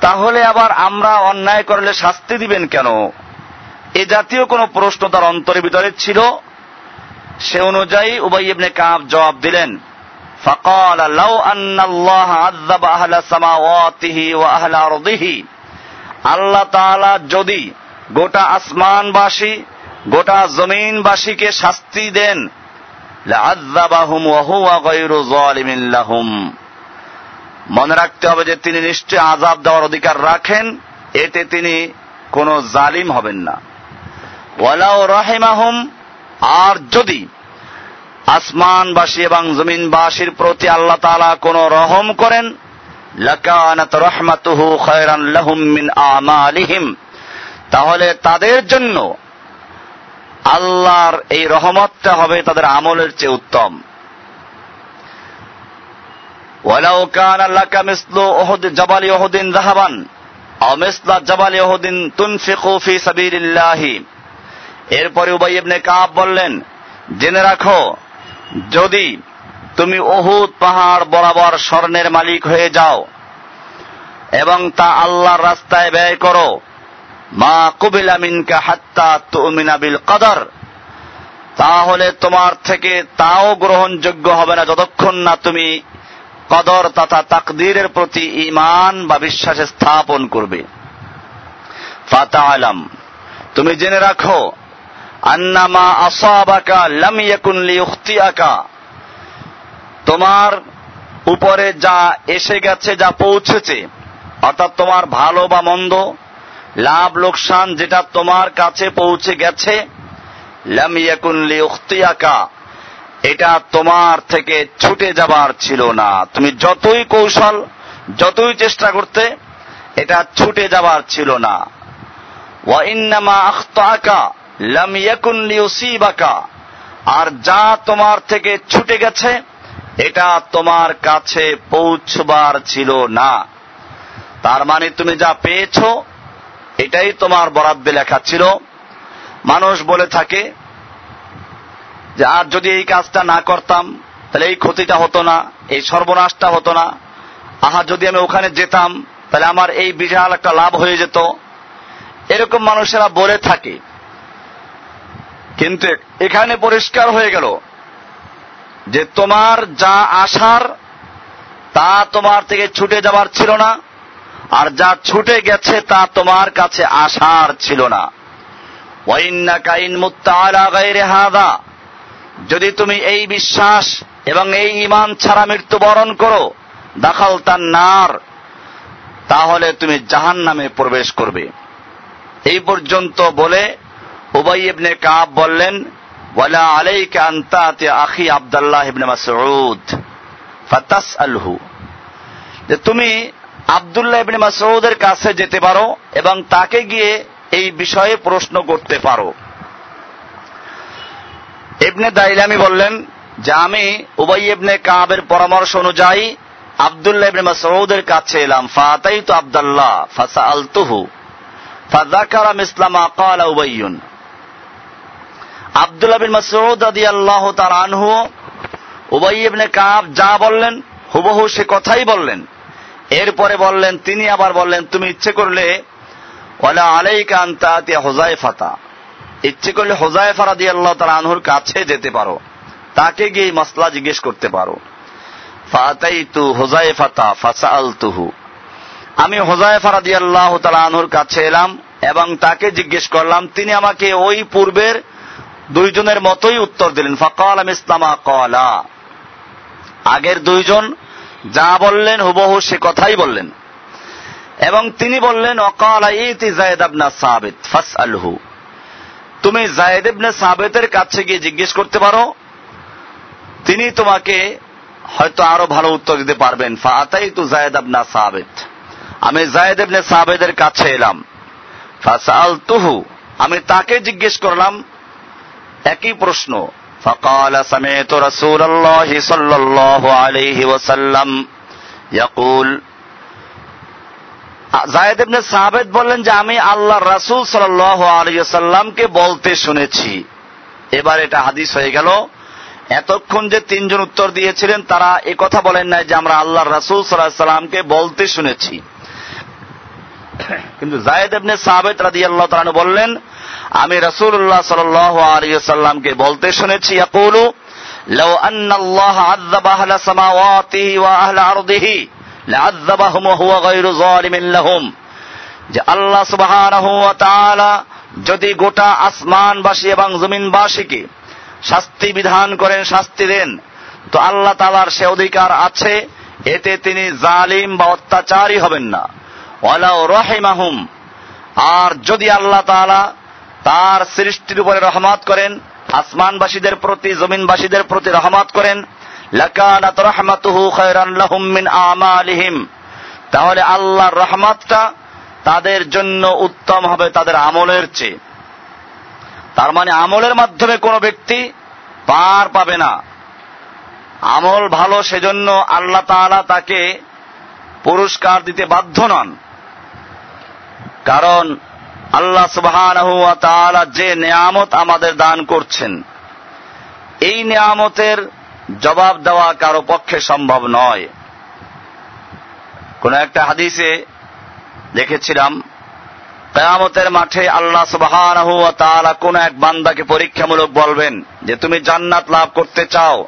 তাহলে আবার আমরা অন্যায় করলে শাস্তি দিবেন কেন? এ জাতীয় কোন প্রশ্ন তার অন্তরের ভিতরে ছিল। সে অনুযায়ী উবাই ইবনে কাব জবাব দিলেন। فقال لو أن الله عذب أهل سماواته وأهل أرضه আল্লাহ তাআলা যদি গোটা আসমানবাসী গোটা জমিনবাসীকে শাস্তি দেন লাআযাবাহুম ওয়া হুয়া গায়রু যালিমিন লাহুম মনে রাখতে হবে যে তিনি নিশ্চয় আজাব দেওয়ার অধিকার রাখেন এতে তিনি কোন জালিম হবেন না ওয়ালাউ রাহিমাহুম আর যদি আসমানবাসী এবং জমিনবাসীর প্রতি আল্লাহ তাআলা কোন রহম করেন? লাকানাত রহমাতুহু খায়রান তাহলে তাদের জন্য আল্লাহর এই রহমতটা হবে তাদের আমলের চেয়ে উত্তম। ওয়ালাউ কানা লাকা মিসলু উহুদ জাবালি উহুদিন যাহাবান আও মিসলা জাবালি উহুদিন তুনফিকু এরপরে উবাই ইবনে কাব বললেন, জেনে রাখো যদি তুমি অহুদ পাহাড় বরাবর স্বর্ণের মালিক হয়ে যাও এবং তা আল্লাহর রাস্তায় ব্যয় করো, মা কুবিলা মিনকা হাত্তা তুমিনা বিল কদর, তাহলে তোমার থেকে তাও গ্রহণযোগ্য হবে না যতক্ষণ না তুমি কদর তথা তাকদীরের প্রতি ইমান বা বিশ্বাস স্থাপন করবে। ফাতা আলাম তুমি জেনে রাখো আন্নামা আসাবাকা লাম ইয়াকুন লিউখতিয়াকা। তোমার উপরে যা এসে গেছে, যা পৌঁছেছে, অর্থাৎ তোমার ভালো বা মন্দ, লাভ, লোকসান যেটা তোমার কাছে পৌঁছে গেছে, লাম ইয়াকুন লিউখতিয়াকা, এটা তোমার থেকে ছুটে যাবার ছিল না। তুমি যতই কৌশল, যতই চেষ্টা করতে, এটা ছুটে যাবার ছিল না। ওয়া ইন্নামা আখতাকা লিউসিবাকা। আর যা তোমার থেকে ছুটে গেছে, এটা তোমার কাছে পৌঁছবার ছিল না। তার মানে তুমি যা পেয়েছ, এটাই তোমার বরাদ্দে লেখা ছিল। মানুষ বলে থাকে যে, আর যদি এই কাজটা না করতাম, তাহলে এই ক্ষতিটা হতো না, এই সর্বনাশটা হতো না। আহা, যদি আমি ওখানে যেতাম, তাহলে আমার এই বিশাল একটা লাভ হয়ে যেত। এরকম মানুষেরা বলে থাকে। কিন্তু এখানে পরিষ্কার হয়ে গেল যে তোমার যা আশার, তা তোমার থেকে ছুটে যাবার ছিল না, আর যা ছুটে গেছে তা তোমার কাছে আশার ছিল না। যদি তুমি এই বিশ্বাস এবং এই ইমান ছাড়া মৃত্যুবরণ করো দাখাল তার নার, তাহলে তুমি জাহান নামে প্রবেশ করবে। এই পর্যন্ত বলে উবাই ইবনে কাব বললেন, ওয়ালা আলাইকা আনতাতে আখি আব্দুল্লাহ ইবনে মাসউদ যে তুমি আব্দুল্লাহ ইবনে মাসউদের কাছে যেতে পারো এবং তাকে গিয়ে এই বিষয়ে প্রশ্ন করতে পারো। ইবনে দাইলামি বললেন, যে আমি উবাই ইবনে কাবের পরামর্শ অনুযায়ী আব্দুল্লাহ ইবনে মাসউদের কাছে এলাম। ফাতাই তো আব্দুল্লাহ, ফাসাআলতুহু, ফাযাকারা মিসলামা ক্বালা উবাইয়ুন। আব্দুল্লাহ বিন মাসউদ রাদিয়াল্লাহু তাআলা আনহু, উবাই ইবনে কাব যা বললেন, হুবহু সে কথাই বললেন। এরপরে বললেন, তিনি আবার বললেন, তুমি ইচ্ছে করলে, ওয়ালা আলাইকা আনতা হুযায়ফাতা ইচ্ছে করলে হুযায়ফা রাদিয়াল্লাহু তাআলা আনহুর কাছে যেতে পারো। তাকে গিয়ে মাসলা জিজ্ঞেস করতে পারো। ফাতাইতু হুযায়ফাতা ফাসাআলতুহু। আমি হুযায়ফা রাদিয়াল্লাহু তাআলা আনহুর কাছে এলাম এবং তাকে জিজ্ঞেস করলাম, তিনি আমাকে ওই পূর্বের দুইজনের মতোই উত্তর দিলেন। ফকাল ইসলামা কলা। আগের দুইজন যা বললেন, হুবহু সে কথাই বললেন। এবং তিনি বললেন, অকাল ইতি জায়দ আবনা ফাস আলহু তুমি জায়দ ইবনে কাছে গিয়ে জিজ্ঞেস করতে পারো। তিনি তোমাকে হয়তো আরও ভালো উত্তর দিতে পারবেন। ফাতাই তু জায়দ আবনা সাবেদ আমি জায়দ ইবনে সাবেদের কাছে এলাম। ফাসাল তুহু আমি তাকে জিজ্ঞেস করলাম একই প্রশ্ন فقال سمعت رسول الله صلى الله عليه وسلم يقول জায়েদ ইবনে সাহাবেদ বললেন যে আমি আল্লাহ রাসূল সাল্লাল্লাহু আলাইহি সাল্লামকে বলতে শুনেছি এবার এটা হাদিস হয়ে গেল এতক্ষণ যে তিনজন উত্তর দিয়েছিলেন তারা এ কথা বলেন নাই যে আমরা আল্লাহ রাসুল সাল্লাহ সাল্লামকে বলতে শুনেছি কিন্তু জায়দ এবনে সাহাবেদ রাদি আল্লাহ তালানু বললেন আমি রসুল্লাহ সাল আলিয়াল্লামকে বলতে শুনেছি ইয়াকুলু لو أن الله عذب أهل سماواته وأهل أرضه لعذبهم وهو غير ظالم لهم যে আল্লাহ সুবহানাহু ওয়া তাআলা যদি গোটা আসমানবাসী এবং জমিনবাসীকে শাস্তি বিধান করেন শাস্তি দেন তো আল্লাহ তালার সে অধিকার আছে এতে তিনি জালিম বা অত্যাচারী হবেন না রহিমাহুম। আর যদি আল্লাহ তাআলা তার সৃষ্টির উপরে রহমত করেন, আসমানবাসীদের প্রতি, জমিনবাসীদের প্রতি রহমত করেন তাহলে আল্লাহর রহমতটা তাদের জন্য উত্তম হবে, তাদের আমলের চেয়ে। তার মানে আমলের মাধ্যমে কোনো ব্যক্তি পার পাবে না। আমল ভালো সেজন্য আল্লাহ তাকে পুরস্কার দিতে বাধ্য নন। কারণ আল্লাহ সুবহানাহু যে নিয়ামত আমাদের দান করছেন, এই নিয়ামতের জবাব দেওয়া কারও পক্ষে সম্ভব নয়। কোন একটা হাদিসে দেখেছিলাম, কেয়ামতের মাঠে আল্লাহ সুবহানাহু ওয়া কোন এক বান্দাকে পরীক্ষামূলক বলবেন যে, তুমি জান্নাত লাভ করতে চাও।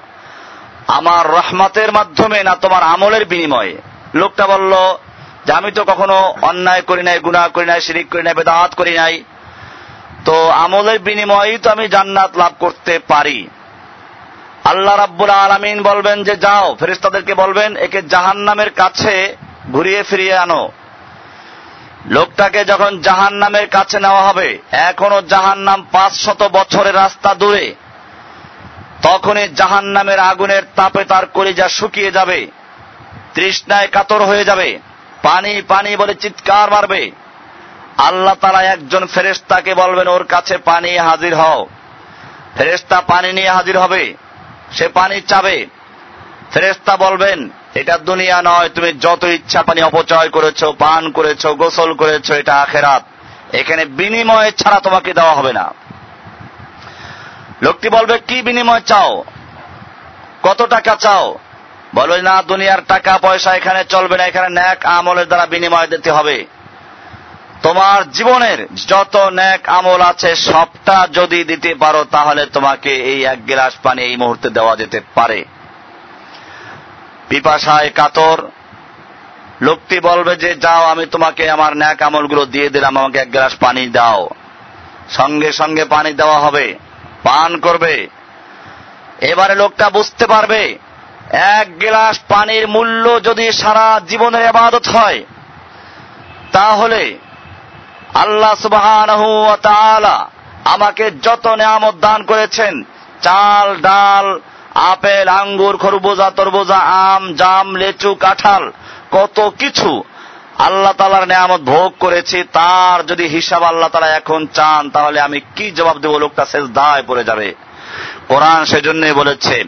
আমার রহমতের মাধ্যমে না তোমার আমলের বিনিময়ে? লোকটা বলল যে আমি তো কখনো অন্যায় করি নাই, গুনাহ করি নাই, শিরিক করি নাই, বেদাত করি নাই। তো আমলের বিনিময়েই তো আমি জান্নাত লাভ করতে পারি। আল্লাহ রাব্বুল আলামিন বলবেন যে, যাও, ফেরেশতাদেরকে বলবেন, একে জাহান্নামের কাছে ঘুরিয়ে ফিরিয়ে আনো। লোকটাকে যখন জাহান নামের কাছে নেওয়া হবে, এখনও জাহান নাম পাঁচ শত বছরের রাস্তা দূরে, তখনই জাহান নামের আগুনের তাপে তার কলিজা শুকিয়ে যাবে, তৃষ্ণায় কাতর হয়ে যাবে। পানি পানি বলে চিৎকার মারবে। আল্লাহ তারা একজন ফেরেস্তাকে বলবেন, ওর কাছে পানি হাজির হও। ফেরেস্তা পানি নিয়ে হাজির হবে, সে পানি চাবে। ফেরেস্তা বলবেন, এটা দুনিয়া নয়, তুমি যত ইচ্ছা পানি অপচয় করেছ, পান করেছ, গোসল করেছ, এটা আখেরাত। এখানে বিনিময় ছাড়া তোমাকে দেওয়া হবে না। লোকটি বলবে, কি বিনিময় চাও? কত টাকা চাও? বলবে না, দুনিয়ার টাকা, পয়সা এখানে চলবে না, এখানে ন্যাক আমলের দ্বারা বিনিময় দিতে হবে। তোমার জীবনের যত ন্যাক আমল আছে, সবটা যদি দিতে পারো, তাহলে তোমাকে এই এক গ্লাস পানি এই মুহূর্তে দেওয়া যেতে পারে। পিপাসায় কাতর। লোকটি বলবে যে, যাও, আমি তোমাকে আমার ন্যাক আমলগুলো দিয়ে দিলাম, আমাকে এক গ্লাস পানি দাও। সঙ্গে সঙ্গে পানি দেওয়া হবে, পান করবে। এবারে লোকটা বুঝতে পারবে এক গ্লাস পানির মূল্য যদি সারা জীবনের আবাদত হয়, তাহলে আল্লাহ সুবাহ আমাকে যত নিয়ামত দান করেছেন, চাল, ডাল, আপেল, আঙ্গুর, খরবুজা, তরবুজা, আম, জাম, লেচু, কাঁঠাল, কত কিছু আল্লাহ তালার নেয়ামত ভোগ করেছি, তার যদি হিসাব আল্লাহ তালা এখন চান, তাহলে আমি কি জবাব দেবো? লোকটা শেষ দায় পড়ে যাবে। কোরআন সেজন্যই বলেছে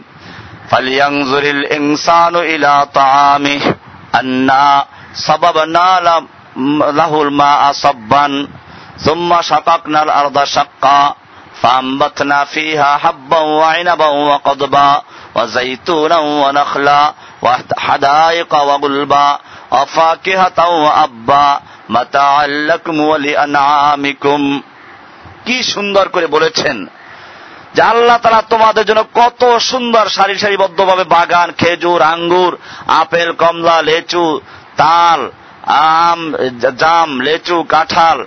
ফালিয়াংজুরিল ইনসানু ইলা তাআমি আন্না সাবাবনা লাহুল মা সাব্বান সুম্মা শাকাকনাল আরদা শাক্কা فأنبتنا فيها حبا وعنبا وقضبا وزيتونا ونخلا وحدائق وغلبا وفاكهة وأبا متاعا لكم ولأنعامكم কি সুন্দর করে বলেছেন যে আল্লাহ তারা তোমাদের জন্য কত সুন্দর সারি সারিবদ্ধভাবে বাগান, খেজুর, আঙ্গুর, আপেল, কমলা, লেচু, তাল, আম জাম, লেচু, কাঁঠাল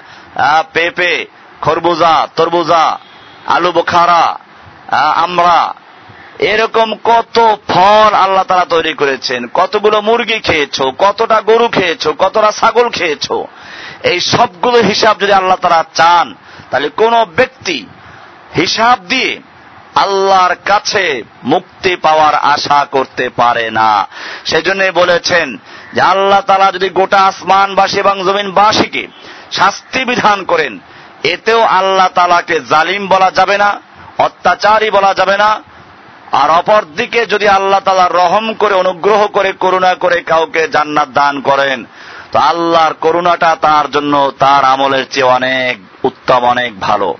পেঁপে, খরবুজা, তরবুজা, আলু বোখারা আমরা এরকম কত ফল আল্লাহ তারা তৈরি করেছেন। কতগুলো মুরগি খেয়েছো, কতটা গরু খেয়েছো, কতটা ছাগল খেয়েছো। এই সবগুলো হিসাব যদি আল্লাহ তারা চান, তাহলে কোন ব্যক্তি হিসাব দিয়ে আল্লাহর কাছে মুক্তি পাওয়ার আশা করতে পারে না। সেজন্য বলেছেন যে আল্লাহ তালা যদি গোটা আসমানবাসী এবং জমিনবাসীকে শাস্তি বিধান করেন, এতেও আল্লাহ তালাকে জালিম বলা যাবে না, অত্যাচারী বলা যাবে না। আর অপর দিকে যদি আল্লাহ তালা রহম করে, অনুগ্রহ করে, করুণা করে কাউকে জান্নাত দান করেন, তো আল্লাহর করুণাটা তার জন্য, তার আমলের চেয়ে অনেক উত্তম, অনেক ভালো।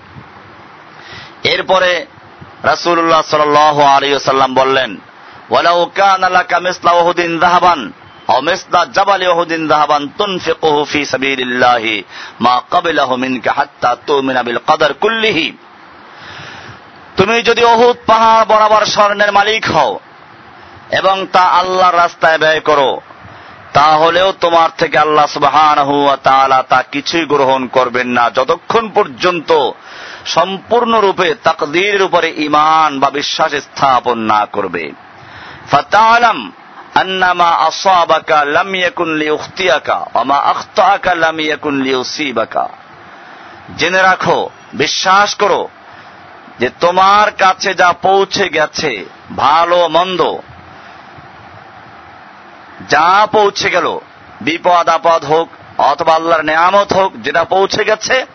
এরপরে রাসূলুল্লাহ সাল্লাল্লাহু আলাইহি ওয়াসাল্লাম বললেন তুমি যদি অহুদ পাহাড় বরাবর স্বর্ণের মালিক হও এবং তা আল্লাহর রাস্তায় ব্যয় করো, তাহলেও তোমার থেকে আল্লাহ তাআলা তা কিছুই গ্রহণ করবেন না। যতক্ষণ পর্যন্ত সম্পূর্ণরূপে তাকদীরের উপরে ইমান বা বিশ্বাস স্থাপন না করবে। ফাতালাম আন্নামা আসাবাকা জেনে রাখো, বিশ্বাস করো যে তোমার কাছে যা পৌঁছে গেছে, ভালো মন্দ, যা পৌঁছে গেল, বিপদ আপদ হোক অথবা আল্লাহর নেয়ামত হোক, যেটা পৌঁছে গেছে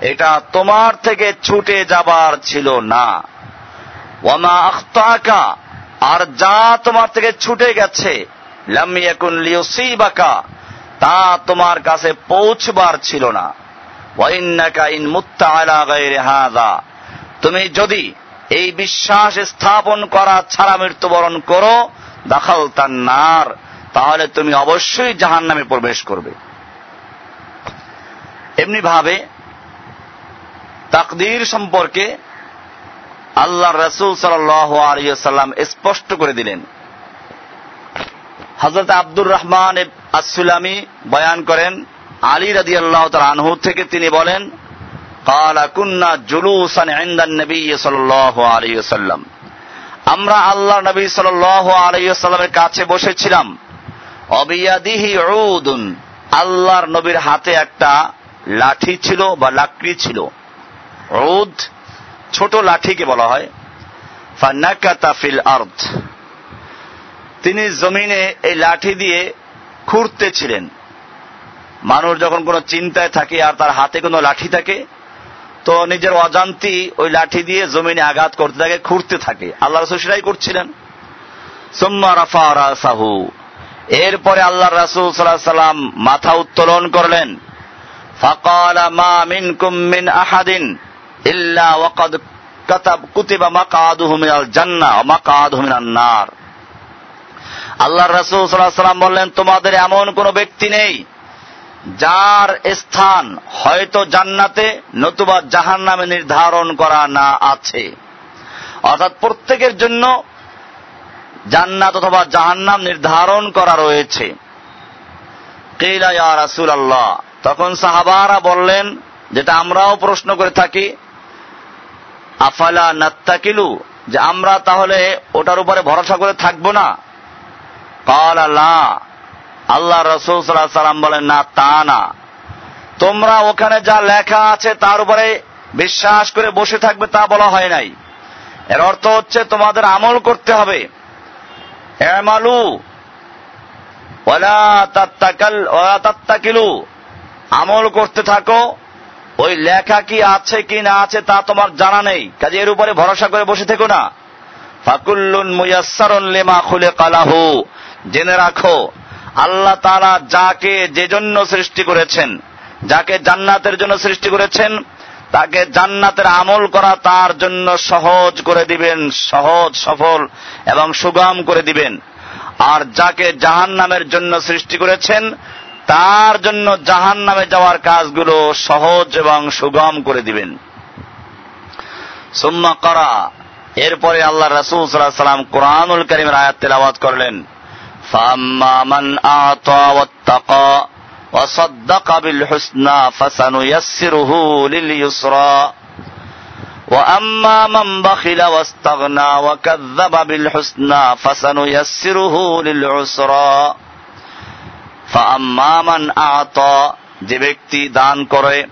এটা তোমার থেকে ছুটে যাবার ছিল না। আর যা তোমার থেকে ছুটে গেছে তা তোমার কাছে পৌঁছবার ছিল না। মুত্তা তুমি যদি এই বিশ্বাস স্থাপন করা ছাড়া মৃত্যুবরণ করো দাখাল তার নার, তাহলে তুমি অবশ্যই জাহান নামে প্রবেশ করবে। এমনি ভাবে তাকদীর সম্পর্কে আল্লাহ রসুল সাল্লাম স্পষ্ট করে দিলেন। হজরত আব্দুর রহমান আসুলামি বয়ান করেন, আলী রাজি আল্লাহ আনহু থেকে তিনি বলেন আমরা আল্লাহ নবী কাছে বসেছিলাম। অবিয়াদিহি আল্লাহর নবীর হাতে একটা লাঠি ছিল বা লাকড়ি ছিল। রোদ ছোট লাঠিকে বলা হয়। আরদ। তিনি জমিনে এই লাঠি দিয়ে খুঁড়তে ছিলেন। মানুষ যখন কোনো চিন্তায় থাকে আর তার হাতে কোনো লাঠি থাকে, তো নিজের অজান্তি ওই লাঠি দিয়ে জমিনে আঘাত করতে থাকে, খুঁড়তে থাকে। আল্লাহ রসুল সেটাই করছিলেন। রাসাহু। এরপরে আল্লাহ রাসুল সাল্লাহ সাল্লাম মাথা উত্তোলন করলেন। فقال ما منكم من أحد إلا وقد كتب كتب مقعده من الجنة ومقعده من النار আল্লাহ রসুল সাল্লাহ সাল্লাম বললেন তোমাদের এমন কোন ব্যক্তি নেই যার স্থান হয়তো জান্নাতে নতুবা জাহান নামে নির্ধারণ করা না আছে অর্থাৎ প্রত্যেকের জন্য জান্নাত অথবা জাহান্নাম নির্ধারণ করা রয়েছে কেইলা ইয়া রাসুল আল্লাহ তখন সাহাবারা বললেন, যেটা আমরাও প্রশ্ন করে থাকি, আফালা নাত্তাকিলু, যে আমরা তাহলে ওটার উপরে ভরসা করে থাকব না? কাল আল্লাহ আল্লাহ রসুল সাল্লাম বলেন, না, তা না। তোমরা ওখানে যা লেখা আছে তার উপরে বিশ্বাস করে বসে থাকবে তা বলা হয় নাই। এর অর্থ হচ্ছে তোমাদের আমল করতে হবে। এমালু ওলা তাত্তাকিলু। আমল করতে থাকো। ওই লেখা কি আছে কি না আছে তা তোমার জানা নেই। কাজে এর উপরে ভরসা করে বসে থেকো না। ফাকুল্লুন মুয়াসসারুন লিমা খুলে কালাহু জেনে রাখো, আল্লাহ তারা যাকে যে জন্য সৃষ্টি করেছেন, যাকে জান্নাতের জন্য সৃষ্টি করেছেন, তাকে জান্নাতের আমল করা তার জন্য সহজ করে দিবেন, সহজ, সফল এবং সুগম করে দিবেন। আর যাকে জাহান নামের জন্য সৃষ্টি করেছেন তার জন্য জাহান নামে যাওয়ার কাজগুলো সহজ এবং সুগম করে দিবেন সুম্মা করা এরপরে আল্লাহ রাসুল সাল্লাহ সাল্লাম কোরআনুল করিমের আয়াত তেলাওয়াত করলেন فأما من أعطى واتقى وصدق بالحسنى فسنيسره لليسرى وأما من بخل واستغنى وكذب بالحسنى فسنيسره للعسرى فأما من أعطى যে ব্যক্তি দান করে,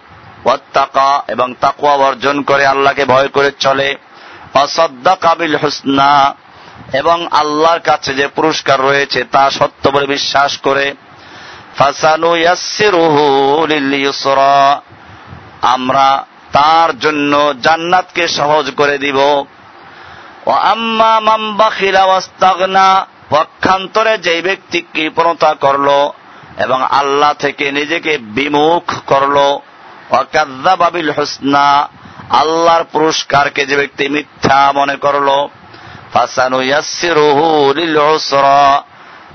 ওয়াত্তাকা এবং তাকওয়া অর্জন করে, আল্লাহকে ভয় করে চলে, অসদ্দাকা কাবিল হুসনা, এবং আল্লাহর কাছে যে পুরস্কার রয়েছে তা সত্য বলে বিশ্বাস করে আমরা তার জন্য জান্নাতকে সহজ করে দিব। ও আম্মা মাম্বা পক্ষান্তরে যে ব্যক্তি কৃপণতা করল এবং আল্লাহ থেকে নিজেকে বিমুখ করল। অকাদ্দাবাবিল হোসনা আল্লাহর পুরস্কারকে যে ব্যক্তি মিথ্যা মনে করল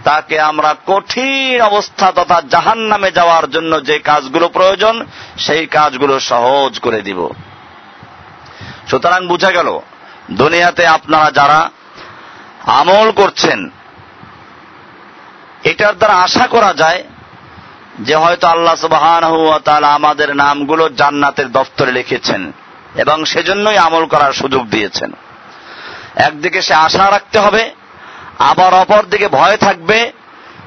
তাকে আমরা কঠিন অবস্থা তথা জাহান নামে যাওয়ার জন্য যে কাজগুলো প্রয়োজন, সেই কাজগুলো সহজ করে দিব। সুতরাং বুঝা গেল, দুনিয়াতে আপনারা যারা আমল করছেন, এটার দ্বারা আশা করা যায় যে হয়তো আল্লাহ সুবাহান আমাদের নামগুলো জান্নাতের দফতরে লিখেছেন এবং সেজন্যই আমল করার সুযোগ দিয়েছেন। একদিকে সে আশা রাখতে হবে, আবার অপর দিকে ভয় থাকবে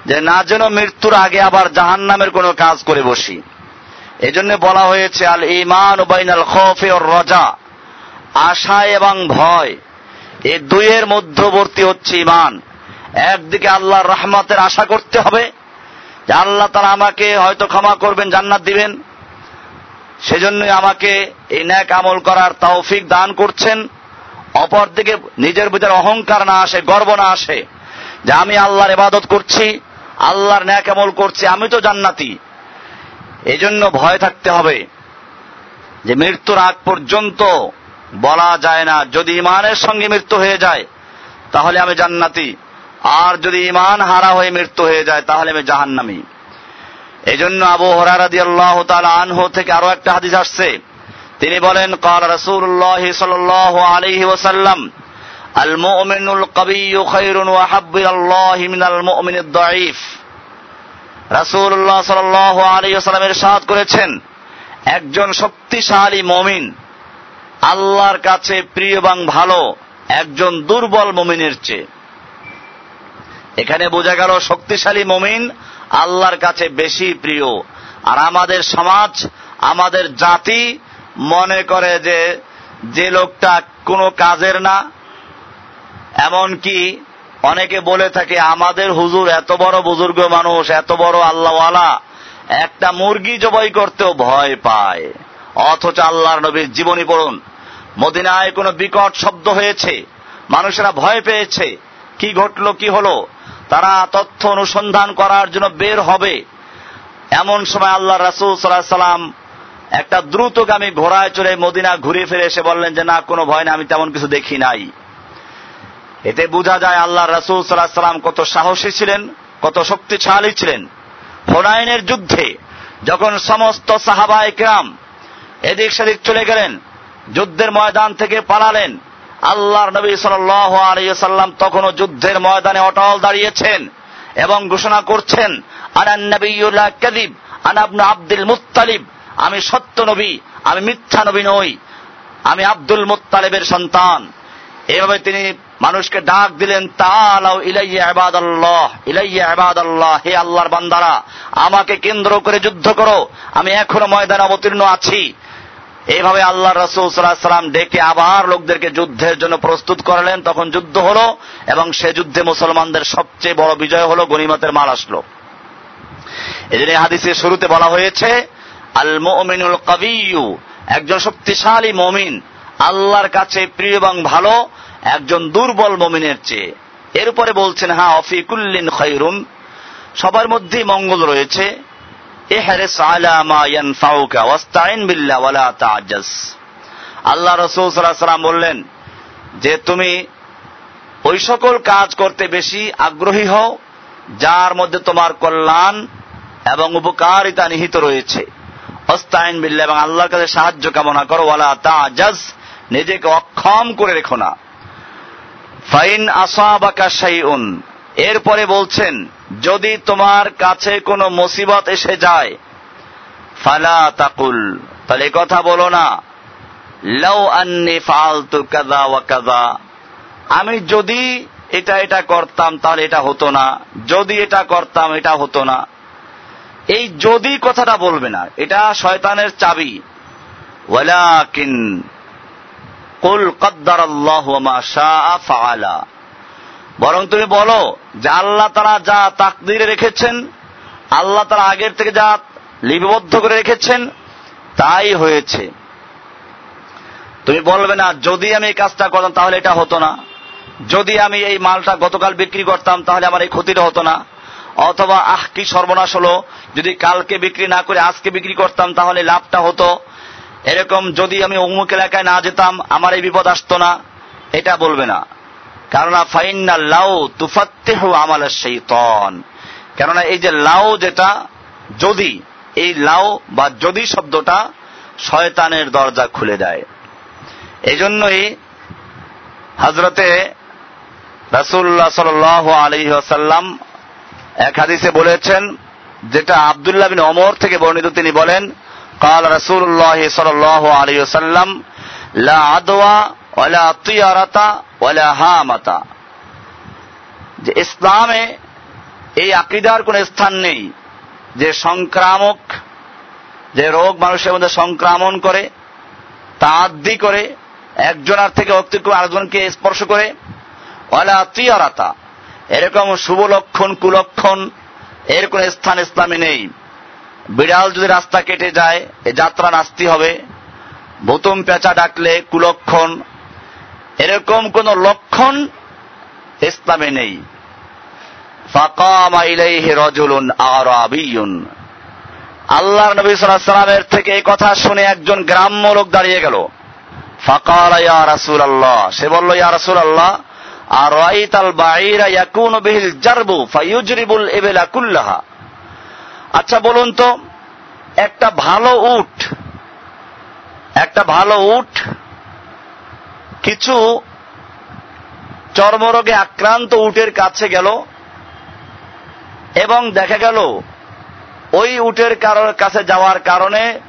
যে না যেন মৃত্যুর আগে আবার জাহান নামের কোনো কাজ করে বসি। এজন্য বলা হয়েছে, আল ইমান উবাইন আল খফে ওর রজা, আশা এবং ভয়, এ দুইয়ের মধ্যবর্তী হচ্ছে ইমান একদিকে আল্লাহর রহমতের আশা করতে হবে যে আল্লাহ তারা আমাকে হয়তো ক্ষমা করবেন, জান্নাত দিবেন। সেজন্যই আমাকে এই ন্যাক আমল করার তৌফিক দান করছেন। অপরদিকে নিজের ভিতরে অহংকার না আসে, গর্ব না আসে। যে আমি আল্লাহর ইবাদত করছি, আল্লাহর ন্যাক আমল করছি, আমি তো জান্নাতি। এই জন্য ভয় থাকতে হবে যে মৃত্যুর আগ পর্যন্ত বলা যায় না। যদি ইমানের সঙ্গে মৃত্যু হয়ে যায়, তাহলে আমি জান্নাতি। আর যদি ইমান হারা হয়ে মৃত্যু হয়ে যায়, তাহলে আমি জাহান্নামি। এই জন্য আবু হরারাদি আল্লাহ আনহু থেকে আরও একটা হাদিস আসছে। তিনি বলেন, কাল রসুল্লাহ সাল আলহি ওসাল্লাম আল মুমিনুল কবিয়্যু খায়রুন ওয়া হাব্বিরাল্লাহি মিনাল মুমিনিদ দাঈফ। রাসূলুল্লাহ সাল্লাল্লাহু আলাইহি ওয়াসাল্লাম ইরশাদ করেছেন, একজন শক্তিশালী মুমিন, আল্লাহর কাছে প্রিয় এবং ভালো, একজন দুর্বল মুমিনের চেয়ে। এখানে বোঝা গেল শক্তিশালী মমিন আল্লাহর কাছে বেশি প্রিয়। আর আমাদের সমাজ, আমাদের জাতি মনে করে যে যে লোকটা কোনো কাজের না, এমনকি অনেকে বলে থাকে, আমাদের হুজুর এত বড় বুজুর্গ মানুষ, এত বড় আল্লাহওয়ালা, একটা মুরগি জবাই করতেও ভয় পায়। অথচ আল্লাহর নবীর জীবনী পড়ুন, মদিনায় কোনো বিকট শব্দ হয়েছে, মানুষেরা ভয় পেয়েছে, কি ঘটলো, কি হলো? তারা তথ্য অনুসন্ধান করার জন্য বের হবে। এমন সময় আল্লাহ রাসুল সাল্লাম একটা দ্রুতগামী ঘোড়ায় চড়ে মদিনা ঘুরে ফিরে এসে বললেন যে, না, কোনো ভয় না আমি তেমন কিছু দেখি নাই। এতে বোঝা যায় আল্লাহ রাসুল সাল্লাহ সাল্লাম কত সাহসী ছিলেন, কত শক্তিশালী ছিলেন। হোনাইনের যুদ্ধে যখন সমস্ত সাহাবা একরাম এদিক সেদিক চলে গেলেন, যুদ্ধের ময়দান থেকে পালালেন আল্লাহর নবী সাল্লাম তখনও যুদ্ধের ময়দানে অটল দাঁড়িয়েছেন এবং ঘোষণা করছেন আনান নবীলা আব্দুল মুত্তালিব। আমি সত্য নবী, আমি মিথ্যা নবী নই, আমি আব্দুল মুত্তালিবের সন্তান। এভাবে তিনি মানুষকে ডাক দিলেন তালাও ইলাইয়া আবাদ আল্লাহ ইলাইয়া আবাদ আল্লাহ হে আল্লাহর বান্দারা, আমাকে কেন্দ্র করে যুদ্ধ করো, আমি এখনও ময়দানে অবতীর্ণ আছি। এইভাবে আল্লাহ রসুল সাল্লাম ডেকে আবার লোকদেরকে যুদ্ধের জন্য প্রস্তুত করালেন, তখন যুদ্ধ হলো এবং সে যুদ্ধে মুসলমানদের সবচেয়ে বড় বিজয় হলো গনিমতের মাল আসলো। এই জন্য হাদিসের শুরুতে বলা হয়েছে আল মোমিনুল কবিউ একজন শক্তিশালী মমিন, আল্লাহর কাছে প্রিয় এবং ভালো, একজন দুর্বল মমিনের চেয়ে। এর উপরে বলছেন হ্যাঁ অফিকুল্লিন খৈরুন সবার মধ্যেই মঙ্গল রয়েছে আল্লাহ রসুল বললেন, যে তুমি ওই সকল কাজ করতে বেশি আগ্রহী হও, যার মধ্যে তোমার কল্যাণ এবং উপকারিতা নিহিত রয়েছে। অস্তাইন বিল্লা এবং আল্লাহর কাছে সাহায্য কামনা করো, ওয়ালা তাজাজ নিজেকে অক্ষম করে রেখো না। ফাইন আসাবাকা শাইউন, এরপরে বলছেন যদি তোমার কাছে কোনো মুসিবত এসে যায়, ফালা তাকুল। তাহলে কথা বলো না, লাউ আন্নি ফালতু কাদা ওয়া কাদা আমি যদি এটা এটা করতাম, তাহলে এটা হতো না। যদি এটা করতাম, এটা হতো না। এই যদি কথাটা বলবে না, এটা শয়তানের চাবি। ওয়ালাকিন কুল কদ্দার আল্লাহ মা শাআ ফাআলা। বরং তুমি বলো যে আল্লাহ তারা যা তাকদিরে রেখেছেন, আল্লাহ তারা আগের থেকে যা লিপিবদ্ধ করে রেখেছেন, তাই হয়েছে। তুমি বলবে না, যদি আমি এই কাজটা করতাম তাহলে এটা হতো না। যদি আমি এই মালটা গতকাল বিক্রি করতাম তাহলে আমার এই ক্ষতিটা হতো না। অথবা, আহ, কি সর্বনাশ হলো, যদি কালকে বিক্রি না করে আজকে বিক্রি করতাম তাহলে লাভটা হতো। এরকম যদি আমি অমুক এলাকায় না যেতাম, আমার এই বিপদ আসতো না। এটা বলবে না। কেননা ফাইন্না লাউ তুফাত্তেহ আমাল তন কেননা এই যে লাউ যেটা, যদি, এই লাউ বা যদি শব্দটা শয়তানের দরজা খুলে দেয়। এই জন্যই হজরতে রাসুল্লাহ সাল আলী আসাল্লাম এক হাদিসে বলেছেন, যেটা আবদুল্লাহ বিন অমর থেকে বর্ণিত, তিনি বলেন, কাল রাসুল্লাহ সাল আলী সাল্লাম লা আদওয়া যে ইসলামে এই আকিদার কোন স্থান নেই। যে সংক্রামক, যে রোগ মানুষের মধ্যে সংক্রমণ করে তা করে, একজনের থেকে অতিক্রম আরেকজনকে স্পর্শ করে, ওয়ালা তিয়ারাতা। এরকম শুভ লক্ষণ কুলক্ষণ এর কোন স্থান ইসলামে নেই। বিড়াল যদি রাস্তা কেটে যায়, এ যাত্রা নাস্তি হবে। ভুতুম পেঁচা ডাকলে কুলক্ষণ এরকম কোন লক্ষণ ইসলামে নেই। ফাকামা ইলাইহি রাজুলুন আরাবিয়ুন। আল্লাহর নবী সাল্লামের থেকে এই কথা শুনে একজন গ্রাম্য লোক দাঁড়িয়ে গেল। ফাকাল ইয়া রাসূলুল্লাহ। সে বলল, ইয়া রাসূলুল্লাহ আর রাইতাল বাঈরা ইয়াকুনু বিহিল জারবু ফায়ুজরিবুল ইবলা কুল্লাহা? আচ্ছা বলুন তো, একটা ভালো উট, একটা ভালো উট কিছু চর্মরোগে আক্রান্ত উটের কাছে গেল এবং দেখা গেল ওই উটের কাছে যাওয়ার কারণে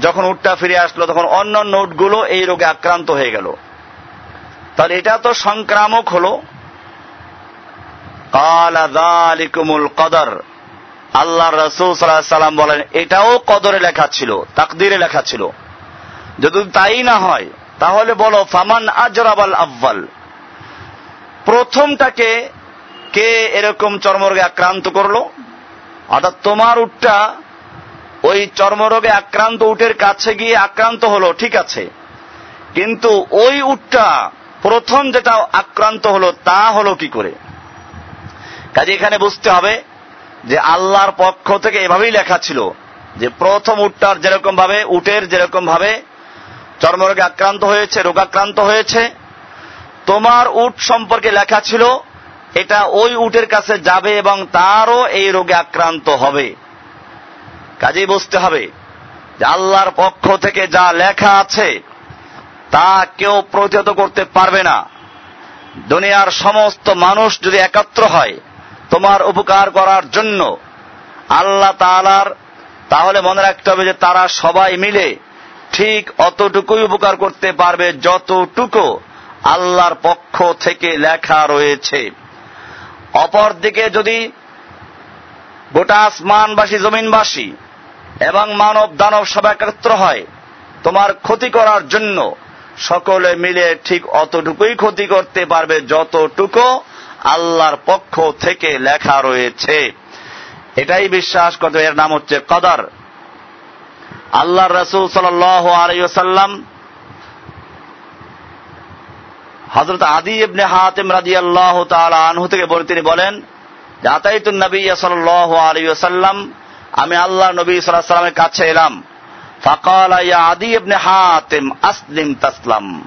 যখন উটটা ফিরে আসলো তখন অন্য অন্য উটগুলো এই রোগে আক্রান্ত হয়ে গেল। তাহলে এটা তো সংক্রামক হলো। কালাকুমুল কদর। আল্লাহ রসুল সাল্লাম বলেন, এটাও কদরে লেখা ছিল, তাকদিরে লেখা ছিল। যদি তাই না হয় তাহলে বলো, ফামান আজরাবাল আব্বাল। প্রথমটাকে কে এরকম চর্মরোগে আক্রান্ত করল? অর্থাৎ তোমার উটটা ওই চর্মরোগে আক্রান্ত উটের কাছে গিয়ে আক্রান্ত হলো, ঠিক আছে। কিন্তু ওই উটটা প্রথম যেটা আক্রান্ত হলো, তা হলো কি করে? কাজে এখানে বুঝতে হবে যে আল্লাহর পক্ষ থেকে এভাবেই লেখা ছিল যে প্রথম উটটার যেরকম ভাবে উটের যেরকম ভাবে চর্মরোগে আক্রান্ত হয়েছে, রোগাক্রান্ত হয়েছে। তোমার উট সম্পর্কে লেখা ছিল, এটা ওই উটের কাছে যাবে এবং তারও এই রোগে আক্রান্ত হবে। কাজেই বুঝতে হবে যে আল্লাহর পক্ষ থেকে যা লেখা আছে, তা কেউ প্রতিহত করতে পারবে না। দুনিয়ার সমস্ত মানুষ যদি একাত্র হয় তোমার উপকার করার জন্য, আল্লাহ তালার তাহলে মনে রাখতে হবে যে তারা সবাই মিলে ঠিক অতটুকুই উপকার করতে পারবে যতটুকু আল্লাহর পক্ষ থেকে লেখা রয়েছে। অপরদিকে যদি গোটা আসমানবাসী, জমিনবাসী এবং মানব দানব সব একত্র হয়, তোমার ক্ষতি করার জন্য সকলে মিলে ঠিক অতটুকুই ক্ষতি করতে পারবে যতটুকু আল্লাহর পক্ষ থেকে লেখা রয়েছে। এটাই বিশ্বাস করতে এর নাম হচ্ছে কদর। আল্লাহ রসুল সাল আলাইসাল্লাম হজরত আদি ইবনে হাতিম রাজি আল্লাহ আনহু থেকে বলে তিনি বলেন সাল্লাম আমি আল্লাহ নবী সাল্লামের কাছে এলাম। ফাকাল আদি ইবনে হাতিম, আসলিম তাসলাম।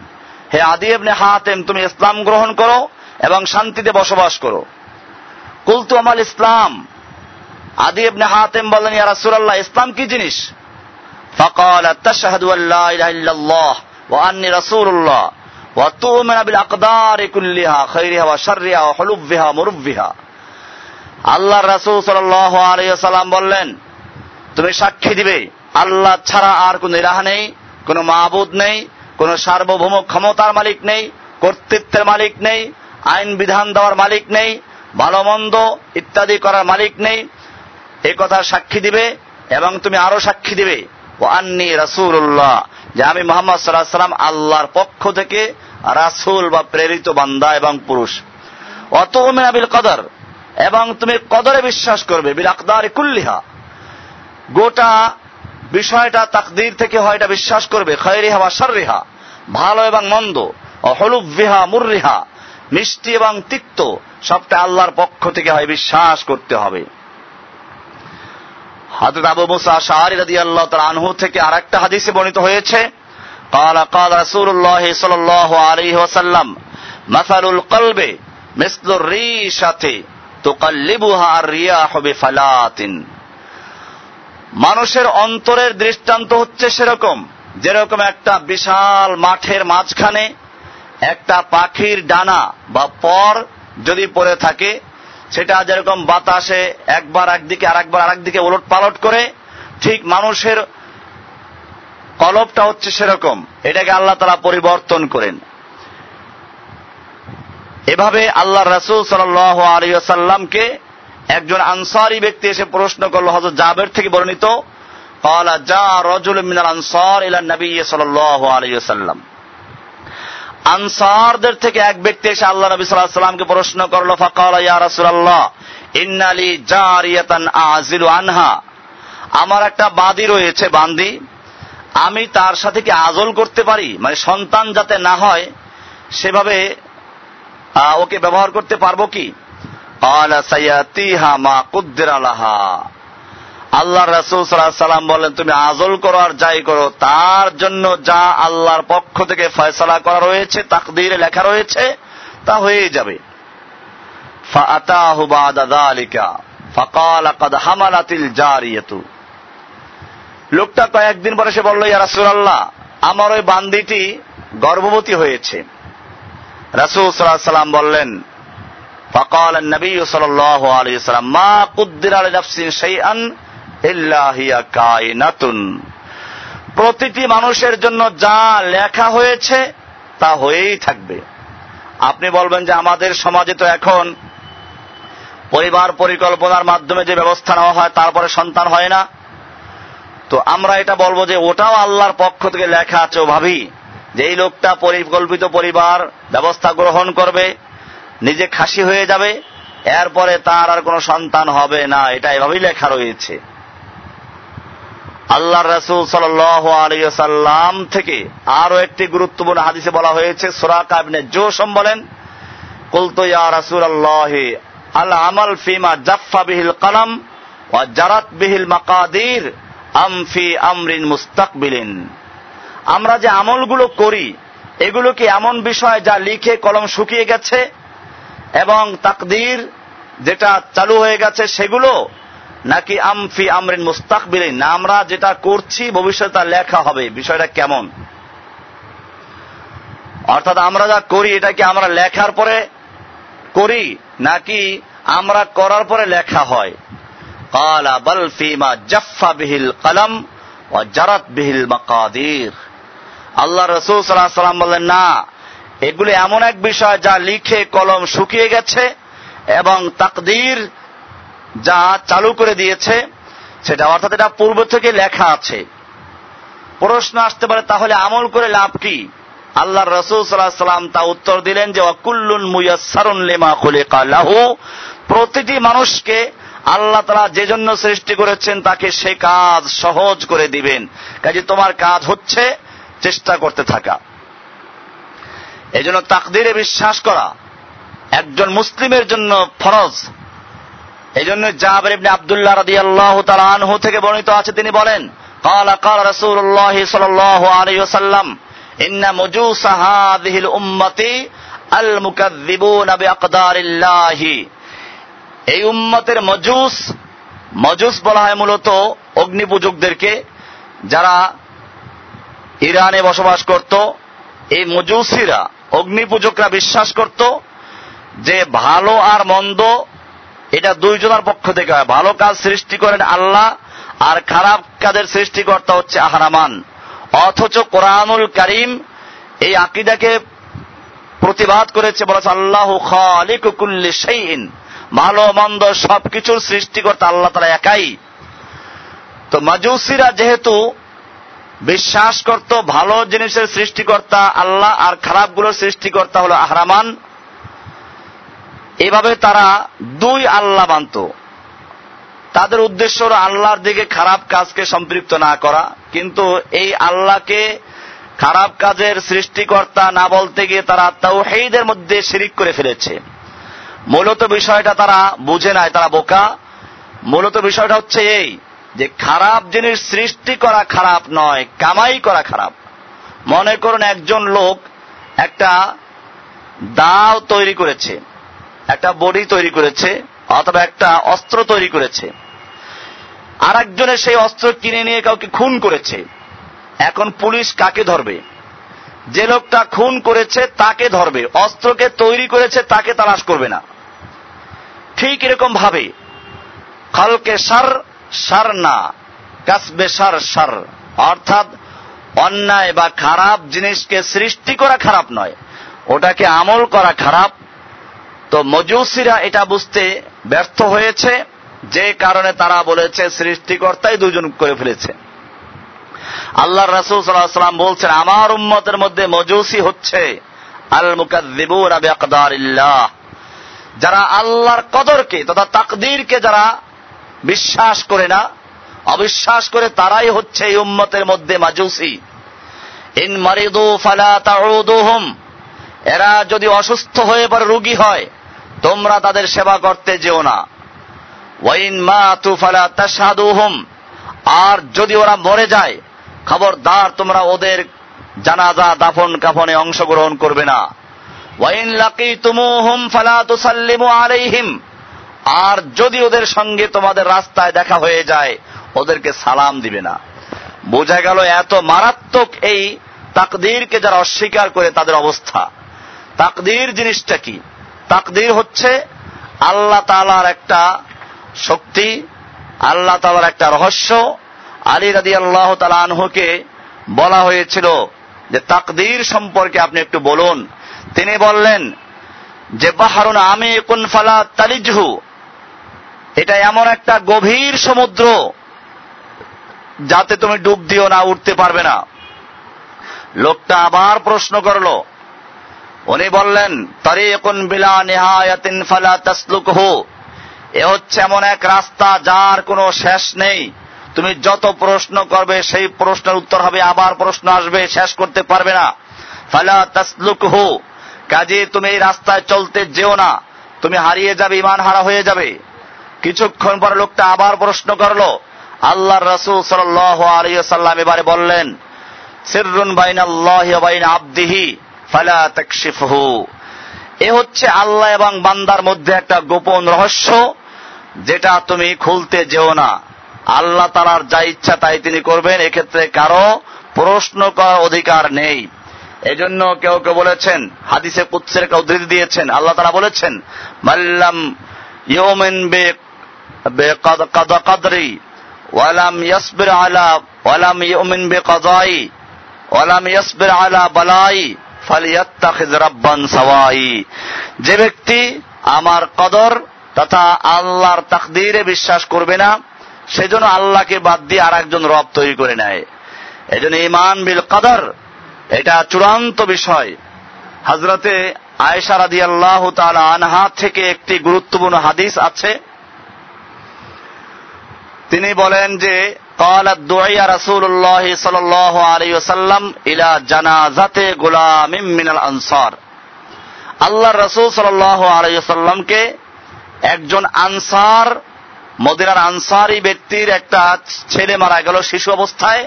হে আদি ইবনে হাতিম, তুমি ইসলাম গ্রহণ করো এবং শান্তিতে বসবাস করো। কুলতু, আমাল ইসলাম। আদি ইবনে হাতিম ইয়া রাসূলুল্লাহ, ইসলাম কি জিনিস? তাশহাদু আল্লা ইলাহা ইল্লাল্লাহ ওয়া আন্নী রাসূলুল্লাহ ওয়া তু'মিনু বিল আকদারি কুল্লিহা খাইরিহা ওয়া শাররিহা ওয়া হুলুবিহা আল্লাহ রাসূল সাল্লাম বললেন, তুমি সাক্ষী দিবে। আল্লাহ ছাড়া আর কোন ইলাহ নেই, কোন মাহবুদ নেই, কোন সার্বভৌম ক্ষমতার মালিক নেই, কর্তৃত্বের মালিক নেই, আইন বিধান দেওয়ার মালিক নেই, ভালো মন্দ ইত্যাদি করার মালিক নেই। এ কথা সাক্ষী দিবে এবং তুমি আরও সাক্ষী দিবে। আন্নি রাসুল্লাহ যে আমি মোহাম্মদ সাল্লাহ সাল্লাম আল্লাহর পক্ষ থেকে রাসুল বা প্রেরিত বান্দা এবং পুরুষ। অত আবিল কদর, এবং তুমি কদরে বিশ্বাস করবে, বিল আকদার কুল্লিহা। গোটা বিষয়টা তাকদির থেকে হয়, এটা বিশ্বাস করবে, খয়রিহা বা সর্রিহা ভালো এবং মন্দ হলুবিহা মুররিহা, মিষ্টি এবং তিক্ত, সবটা আল্লাহর পক্ষ থেকে হয়, বিশ্বাস করতে হবে। হাজরত আবু মুসা শাহরি রাদি আল্লাহ আনহু থেকে আর একটা হাদিসে বর্ণিত হয়েছে قال قال رسول الله صلى الله عليه وسلم مثل القلب مثل الريشة تقلبها الرياح بفلات মানুষের অন্তরের দৃষ্টান্ত হচ্ছে সেরকম যেরকম একটা বিশাল মাঠের মাঝখানে একটা পাখির ডানা বা পর যদি পড়ে থাকে সেটা যেরকম বাতাসে একবার একদিকে আর একবার আরেকদিকে ওলট পালট করে ঠিক মানুষের কলবটা হচ্ছে সেরকম এটাকে আল্লাহ তারা পরিবর্তন করেন এভাবে আল্লাহ রসুল সাল্লামকে একজন আনসারি ব্যক্তি এসে প্রশ্ন করলো হজরত জাবের থেকে বর্ণিত قال جاء رجل من الانصار الى النبي صلى الله عليه وسلم আনসারদের থেকে এক ব্যক্তি এসে আল্লাহ নবী সাল্লাল্লাহু সাল্লামকে প্রশ্ন করল, ফাকালা, ইয়া রাসূলুল্লাহ, ইন্নালি জারিয়াতান আজিলু আনহা। আমার একটা বাদি রয়েছে বান্দি আমি তার সাথে কি আজল করতে পারি? মানে সন্তান যাতে না হয়, সেভাবে ওকে ব্যবহার করতে পারব কি? আল্লাহ রাসুল সাল্লাহ সাল্লাম বলেন, তুমি আজল করো আর যাই করো। তার জন্য যা আল্লাহর পক্ষ থেকে ফয়সলা করা রয়েছে, তাকদির লেখা রয়েছে, তা হয়ে যাবে। লোকটা কয়েকদিন পরে সে বলল, ইয়া রাসুল আল্লাহ আমার ওই বান্দিটি গর্ভবতী হয়েছে। রাসুল সাল্লাহ সাল্লাম বললেন, ফকাল নবী সাল আলী সাল্লাম, মা কুদ্দির আলী নফসিন সেই ইল্লাহিয়া প্রতিটি মানুষের জন্য যা লেখা হয়েছে, তা হয়েই থাকবে। আপনি বলবেন যে আমাদের সমাজে তো এখন পরিবার পরিকল্পনার মাধ্যমে যে ব্যবস্থা নেওয়া হয়, তারপরে সন্তান হয় না। তো আমরা এটা বলব যে ওটাও আল্লাহর পক্ষ থেকে লেখা আছে ও ভাবি যে এই লোকটা পরিকল্পিত পরিবার ব্যবস্থা গ্রহণ করবে, নিজে খাসি হয়ে যাবে, এরপরে তার আর কোনো সন্তান হবে না, এটা এভাবেই লেখা রয়েছে। আল্লাহ রসুল সাল্লাম থেকে আরও একটি গুরুত্বপূর্ণ হাদিসে বলা হয়েছে সোরা কাবিনে জোসম বলেন, কুলতো ইয়া রাসুল আল্লাহ আল আমাল ফিমা জাফা বিহিল কালাম ও জারাত বিহিল মাকাদির আমফি আমরিন মুস্তাকবিলিন। আমরা যে আমলগুলো করি, এগুলো কি এমন বিষয় যা লিখে কলম শুকিয়ে গেছে এবং তাকদির যেটা চালু হয়ে গেছে সেগুলো নাকি আমফি আমরিন মুস্তাকবিলে না, আমরা যেটা করছি ভবিষ্যতে তা লেখা হবে। বিষয়টা কেমন? অর্থাৎ আমরা যা করি, এটা কি আমরা লেখার পরে করি, নাকি আমরা করার পরে লেখা হয়? কালা, বল ফিমা জফা বিহিল কলম ও জারাত বিহিল মকাদির। আল্লাহ রসুল সাল্লাহ সাল্লাম বললেন, না, এগুলি এমন এক বিষয় যা লিখে কলম শুকিয়ে গেছে এবং তাকদীর যা চালু করে দিয়েছে, সেটা অর্থাৎ এটা পূর্ব থেকে লেখা আছে। প্রশ্ন আসতে পারে, তাহলে আমল করে লাভ কি? আল্লাহ রসুল সাল্লাহ সাল্লাম তা উত্তর দিলেন যে অকুল্লুন মুয়াসারুন লেমা খুলিকা লাহু। প্রতিটি মানুষকে আল্লাহ তারা যে জন্য সৃষ্টি করেছেন, তাকে সে কাজ সহজ করে দিবেন। কাজে তোমার কাজ হচ্ছে চেষ্টা করতে থাকা। এই জন্য তাকদিরে বিশ্বাস করা। একজন মুসলিমের জন্য ফরজ। এই জন্য জাবের ইবনে আব্দুল্লাহ রাদিয়াল্লাহু তাআলা আনহু থেকে বর্ণিত আছে তিনি বলেন قال قال رسول الله صلى الله عليه وسلم إن مجوس هذه الأمة المكذبون بأقدار الله এই উম্মতের মজুস মজুস বলা হয় মূলত অগ্নিপূজকদেরকে যারা ইরানে বসবাস করত এই মজুসিরা অগ্নিপূজকরা বিশ্বাস করত যে ভালো আর মন্দ এটা দুইজনের পক্ষ থেকে হয়। ভালো কাজ সৃষ্টি করেন আল্লাহ, আর খারাপ কাজের সৃষ্টিকর্তা হচ্ছে আহরামান। অথচ কোরআনুল করিম এই আকিদাকে প্রতিবাদ করেছে, বলেছে, আল্লাহ খালিকুল্লি সেইন ভালো, মন্দ সবকিছুর সৃষ্টিকর্তা আল্লাহ তারা একাই। তো মাজুসিরা যেহেতু বিশ্বাস করত, ভালো জিনিসের সৃষ্টিকর্তা আল্লাহ, আর খারাপগুলোর সৃষ্টিকর্তা হলো আহরামান এভাবে তারা দুই আল্লাহ মানত। তাদের উদ্দেশ্য হল আল্লাহর দিকে খারাপ কাজকে সম্পৃক্ত না করা। কিন্তু এই আল্লাহকে খারাপ কাজের সৃষ্টিকর্তা না বলতে গিয়ে তারা তাওহীদের মধ্যে শিরিক করে ফেলেছে। মূলত বিষয়টা তারা বুঝে নাই, তারা বোকা। মূলত বিষয়টা হচ্ছে এই যে খারাপ জিনিস সৃষ্টি করা খারাপ নয়, কামাই করা খারাপ। মনে করুন একজন লোক একটা দাও তৈরি করেছে। একটা বডি তৈরি করেছে, অথবা একটা অস্ত্র তৈরি করেছে। আর একজনে সেই অস্ত্র কিনে নিয়ে কাউকে খুন করেছে। এখন পুলিশ কাকে ধরবে? যে লোকটা খুন করেছে তাকে ধরবে। অস্ত্রকে তৈরি করেছে তাকে তালাশ করবে না। ঠিক এরকম ভাবে, খালকে সার সার না, কাসবে সার সার। অর্থাৎ অন্যায় বা খারাপ জিনিসকে সৃষ্টি করা খারাপ নয়। ওটাকে আমল করা খারাপ তো মজুসিরা এটা বুঝতে ব্যর্থ হয়েছে। যে কারণে তারা বলেছে সৃষ্টিকর্তাই দুজন করে ফেলেছে। আল্লাহ রাসুল সাল্লাম বলছেন, আমার উম্মতের মধ্যে মজুসি হচ্ছে আল মুকাদ্দিবুন যারা আল্লাহর কদরকে তথা তাকদীরকে যারা বিশ্বাস করে না, অবিশ্বাস করে তারাই হচ্ছে এই উম্মতের মধ্যে মাজুসি। ইন মারিদু ফালা তাউদুহুম, এরা যদি অসুস্থ হয়ে পড়ে, রোগী হয় তোমরা তাদের সেবা করতে যেও না। ওয়াইন মা তুফালা তাসাদুহুম আর যদি ওরা মরে যায়, খবরদার তোমরা ওদের জানাজা দাফন কাফনে অংশগ্রহণ করবে না। ওয়াইন লাকি তুমু তুমুহুম ফালা তুসাল্লিমু আলাইহিম। আর যদি ওদের সঙ্গে তোমাদের রাস্তায় দেখা হয়ে যায়, ওদেরকে সালাম দিবে না। বোঝা গেল এত মারাত্মক এই তাকদীরকে যারা অস্বীকার করে তাদের অবস্থা। তাকদীর জিনিসটা কি? তাকদীর হচ্ছে আল্লাহ তালার একটা শক্তি, আল্লাহ তালার একটা রহস্য। আলী রাদি আল্লাহ তালা আনহুকে বলা হয়েছিল যে তাকদির সম্পর্কে আপনি একটু বলুন। তিনি বললেন যে, বাহারুন আমি কুন ফালা তালিজহু। এটা এমন একটা গভীর সমুদ্র যাতে তুমি ডুব দিও না উঠতে পারবে না। লোকটা আবার প্রশ্ন করল উনি বললেন, তরিকুন বিলা নেহায়াতিন ফালা তাসলুক হো এ হচ্ছে এমন এক রাস্তা যার কোনো শেষ নেই। তুমি যত প্রশ্ন করবে, সেই প্রশ্নের উত্তর হবে, আবার প্রশ্ন আসবে, শেষ করতে পারবে না। ফালা তাসলুক হো কাজে, তুমি এই রাস্তায় চলতে যেও না। তুমি হারিয়ে যাবে, ইমান হারা হয়ে যাবে। কিছুক্ষণ পর লোকটা আবার প্রশ্ন করল। আল্লাহ রসুল সাল্লাম এবারে বললেন, সিররুন বাইন আল্লাহ বাইন আব্দিহি। ফালা তাকশিফহু। এ হচ্ছে আল্লাহ এবং বান্দার মধ্যে একটা গোপন রহস্য, যেটা তুমি খুলতে যেও না। আল্লাহ তালার যা ইচ্ছা তাই তিনি করবেন, এক্ষেত্রে কারও প্রশ্ন করার অধিকার নেই। এজন্য কেউ কেউ বলেছেন, হাদিসে কুৎসের একটা উদ্ধৃতি দিয়েছেন, আল্লাহ তারা বলেছেন মাল্লাম ইউমিন বে কদরি ওয়ালাম ইয়াসবির আলা ওয়ালাম ইউমিন বে কদাই ওয়ালাম ইয়াসবির আলা বালাই। যে ব্যক্তি আমার কদর তথা আল্লাহর তাকদীরে বিশ্বাস করবে না, সেজন্য আল্লাহকে বাদ দিয়ে আর একজন রব তৈরি করে নেয়। এজন্য ইমান বিল কদর, এটা চূড়ান্ত বিষয়। হজরতে আয়েশা রাদি আল্লাহ আনহা থেকে একটি গুরুত্বপূর্ণ হাদিস আছে। তিনি বলেন যে قال الدعي رسول الله صلى الله عليه وسلم الى جنازه غلام من الانصار আল্লাহ রসুল সাল্লাহ আলাইসাল্লামকে একজন আনসার মদিনার আনসারি ব্যক্তির একটা ছেলে মারা গেল শিশু অবস্থায়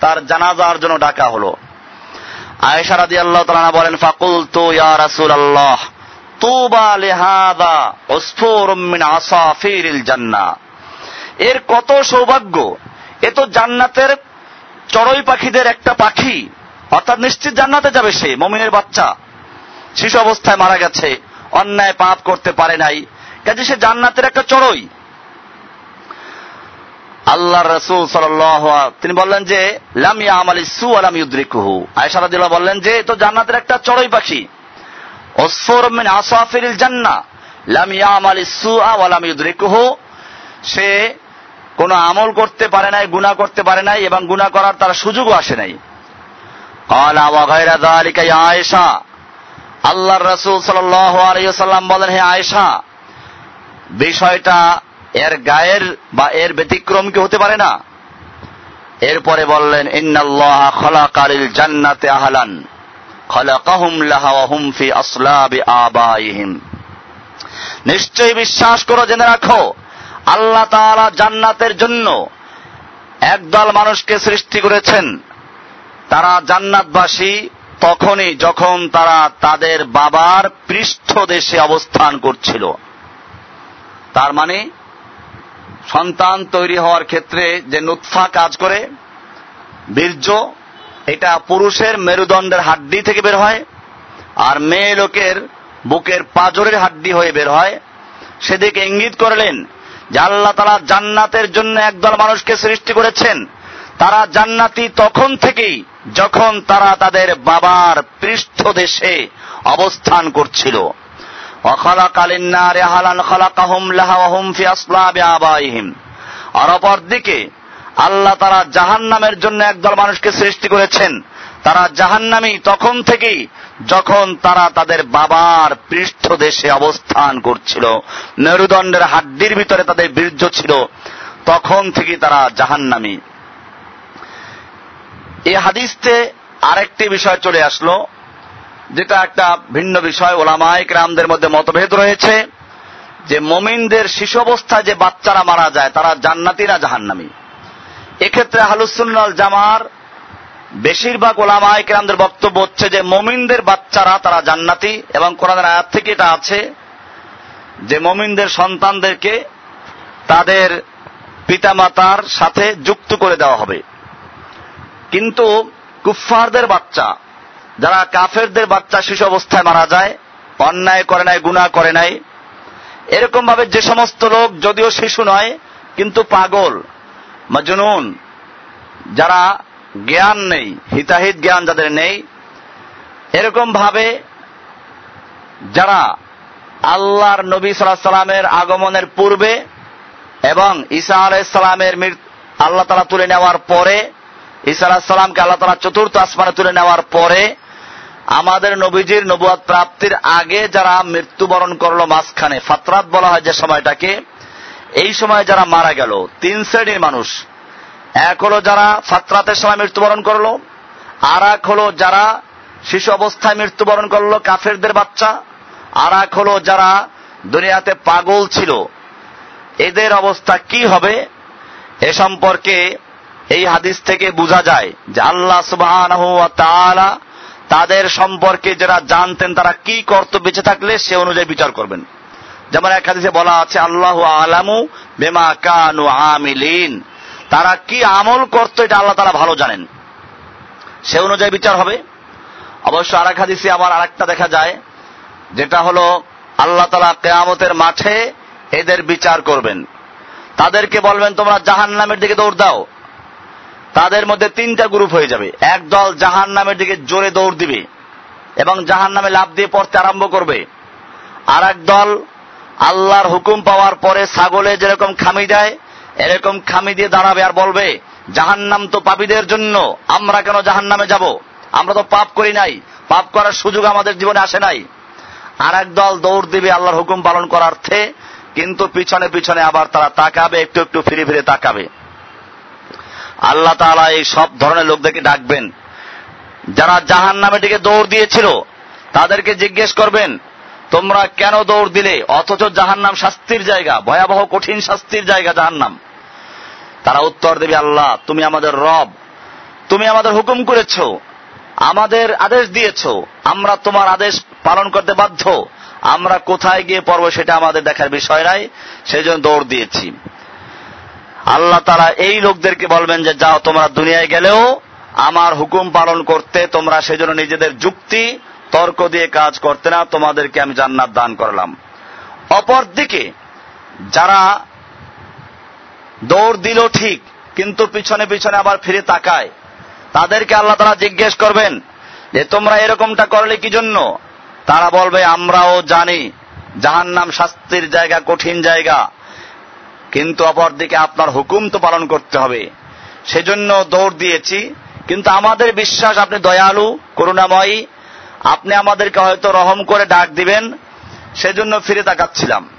তার জানাজার জন্য ডাকা হলো আয়েশা রাদি আল্লাহ তালা বলেন ফাকুল তু ইয়া রাসুল আল্লাহ তুবা লেহাদা ওসফুর মিন আসাফিরিল জান্নাহ এর কত সৌভাগ্য এ তো জান্নাতের চড়ই পাখিদের একটা পাখি। অর্থাৎ নিশ্চিত জান্নাতে যাবে সে, মমিনের বাচ্চা। শিশু অবস্থায় মারা গেছে, অন্যায় পাপ করতে পারে নাই। কাজে সে জান্নাতের একটা চড়ই। আল্লাহ রসুল সাল তিনি বললেন যে লামিয়া আমাল ইসু আলাম ইউদ্রিকুহু। আয়সারাদিল্লাহ বললেন যে তো জান্নাতের একটা চড়ই পাখি। ওসফর মিন জান্না। লামিয়া আমাল ইসু আলাম ইউদ্রিকুহু। সে কোনো আমল করতে পারে নাই গুণা করতে পারে নাই এবং গুণা করার তার সুযোগও আসে নাই। আয়েশা। আল্লাহ রসুল সাল্লাম বলেন, হে আয়েশা, বিষয়টা এর গায়ের বা এর ব্যতিক্রম কি হতে পারে না? এরপরে বললেন, ইন্নাল্লাহ খলাকালিল জান্নাতে আহলান। খলাকাহুম আবাইহিম। নিশ্চয়ই বিশ্বাস করো, জেনে রাখো আল্লাহ তাআলা জান্নাতের জন্য একদল মানুষকে সৃষ্টি করেছেন। তারা জান্নাতবাসী তখনই যখন তারা তাদের বাবার পৃষ্ঠদেশে অবস্থান করছিল। তার মানে সন্তান তৈরি হওয়ার ক্ষেত্রে যে নুৎফা কাজ করে, বীর্য, এটা পুরুষের মেরুদণ্ডের হাড্ডি থেকে বের হয় আর মেয়ে লোকের বুকের পাজরের হাড্ডি হয়ে বের হয়। সেদিকে ইঙ্গিত করলেন যে আল্লাহ তালা জান্নাতের জন্য একদল মানুষকে সৃষ্টি করেছেন, তারা জান্নাতি তখন থেকেই যখন তারা তাদের বাবার পৃষ্ঠদেশে অবস্থান করছিল। আর অপর দিকে আল্লাহ তারা জাহান নামের জন্য একদল মানুষকে সৃষ্টি করেছেন, তারা জাহান্নামি তখন থেকেই যখন তারা তাদের বাবার পৃষ্ঠদেশে অবস্থান করছিল, মেরুদণ্ডের হাড্ডির ভিতরে তাদের বীর্য ছিল, তখন থেকে তারা জাহান্নামি। এই হাদিসতে আরেকটি বিষয় চলে আসলো, যেটা একটা ভিন্ন বিষয় ওলামায়ক রামদের মধ্যে মতভেদ রয়েছে, যে মমিনদের শিশু অবস্থায় যে বাচ্চারা মারা যায়, তারা জান্নাতি না জাহান্নামি। এক্ষেত্রে হালুসুল্লাল জামার বেশিরভাগ ওলামায় কেরামদের বক্তব্য হচ্ছে যে মমিনদের বাচ্চারা তারা জান্নাতি এবং কোরআনের আয়াত থেকে এটা আছে যে মমিনদের সন্তানদেরকে তাদের পিতামাতার সাথে যুক্ত করে দেওয়া হবে। কিন্তু কুফফারদের বাচ্চা, যারা কাফেরদের বাচ্চা শিশু অবস্থায় মারা যায়, অন্যায় করে নাই গুণা করে নাই এরকম ভাবে যে সমস্ত লোক যদিও শিশু নয়, কিন্তু পাগল, মাজনুন, যারা জ্ঞান নেই, হিতাহিত জ্ঞান যাদের নেই, এরকম ভাবে যারা আল্লাহর নবী সাল্লাহ সাল্লামের আগমনের পূর্বে এবং ঈসা আলাইসালামের আল্লাহ তালা তুলে নেওয়ার পরে, ঈসা আলাহিসাল্লামকে আল্লাহ তালা চতুর্থ আসমানে তুলে নেওয়ার পরে, আমাদের নবীজির নবুয়াদ প্রাপ্তির আগে যারা মৃত্যুবরণ করল মাঝখানে, ফাতরাত বলা হয় যে সময়টাকে, এই সময় যারা মারা গেল, তিন শ্রেণির মানুষ এক হলো যারা ফাতরাতের সময় মৃত্যুবরণ করল, আর এক হলো যারা শিশু অবস্থায় মৃত্যুবরণ করল, কাফেরদের বাচ্চা, আর এক হলো যারা দুনিয়াতে পাগল ছিল। এদের অবস্থা কি হবে এ সম্পর্কে এই হাদিস থেকে বোঝা যায় যে আল্লাহ সুবাহ তাদের সম্পর্কে যারা জানতেন, তারা কি করত বেঁচে থাকলে সে অনুযায়ী বিচার করবেন। যেমন এক হাদিসে বলা আছে, আল্লাহ আলামু বেমা কানু আমিলিন। তারা কি আমল করত এটা আল্লাহ তারা ভালো জানেন। সে অনুযায়ী বিচার হবে। অবশ্য আর এক হাদিসে আবার আরেকটা দেখা যায়, যেটা হলো আল্লাহ তালা কেয়ামতের মাঠে এদের বিচার করবেন। তাদেরকে বলবেন, তোমরা জাহান নামের দিকে দৌড় দাও। তাদের মধ্যে তিনটা গ্রুপ হয়ে যাবে। এক দল জাহান নামের দিকে জোরে দৌড় দিবে এবং জাহান নামে লাভ দিয়ে পড়তে আরম্ভ করবে। আর এক দল আল্লাহর হুকুম পাওয়ার পরে ছাগলে যেরকম খামি দেয় এরকম খামি দিয়ে দাঁড়াবে আর বলবে, জাহান্নাম তো পাপীদের জন্য, আমরা কেন জাহান নামে যাব? আমরা তো পাপ করি নাই, পাপ করার সুযোগ আমাদের জীবনে আসে নাই। আর দল দৌড় দিবে আল্লাহর হুকুম পালন করার্থে কিন্তু পিছনে পিছনে আবার তারা তাকাবে, একটু একটু ফিরে ফিরে তাকাবে। আল্লাহ তালা এই সব ধরনের লোকদেরকে ডাকবেন। যারা জাহান নামে দিকে দৌড় দিয়েছিল, তাদেরকে জিজ্ঞেস করবেন, তোমরা কেন দৌড় দিলে? অথচ জাহান্নাম শাস্তির জায়গা, ভয়াবহ কঠিন শাস্তির জায়গা জাহান্নাম। তারা উত্তর দেবে, আল্লাহ, তুমি আমাদের রব। তুমি আমাদের হুকুম করেছ, আমাদের আদেশ দিয়েছ, আমরা তোমার আদেশ পালন করতে বাধ্য। আমরা কোথায় গিয়ে পড়ব সেটা আমাদের দেখার বিষয় নাই সেই জন্য দৌড় দিয়েছি। আল্লাহ তারা এই লোকদেরকে বলবেন যে, যাও, তোমরা দুনিয়ায় গেলেও আমার হুকুম পালন করতে, তোমরা সেজন্য নিজেদের যুক্তি, তর্ক দিয়ে কাজ করতে না, তোমাদেরকে আমি জান্নাত দান করলাম। অপরদিকে যারা দৌড় দিল ঠিক, কিন্তু পিছনে পিছনে আবার ফিরে তাকায়। তাদেরকে আল্লাহ তারা জিজ্ঞেস করবেন যে তোমরা এরকমটা করলে কি জন্য? তারা বলবে, আমরাও জানি জাহান নাম শাস্তির জায়গা, কঠিন জায়গা। কিন্তু অপরদিকে আপনার হুকুম তো পালন করতে হবে। সেজন্য দৌড় দিয়েছি, কিন্তু আমাদের বিশ্বাস, আপনি দয়ালু, করুণাময়ী, আপনি আমাদেরকে হয়তো রহম করে ডাক দিবেন, সেজন্য ফিরে তাকাচ্ছিলাম।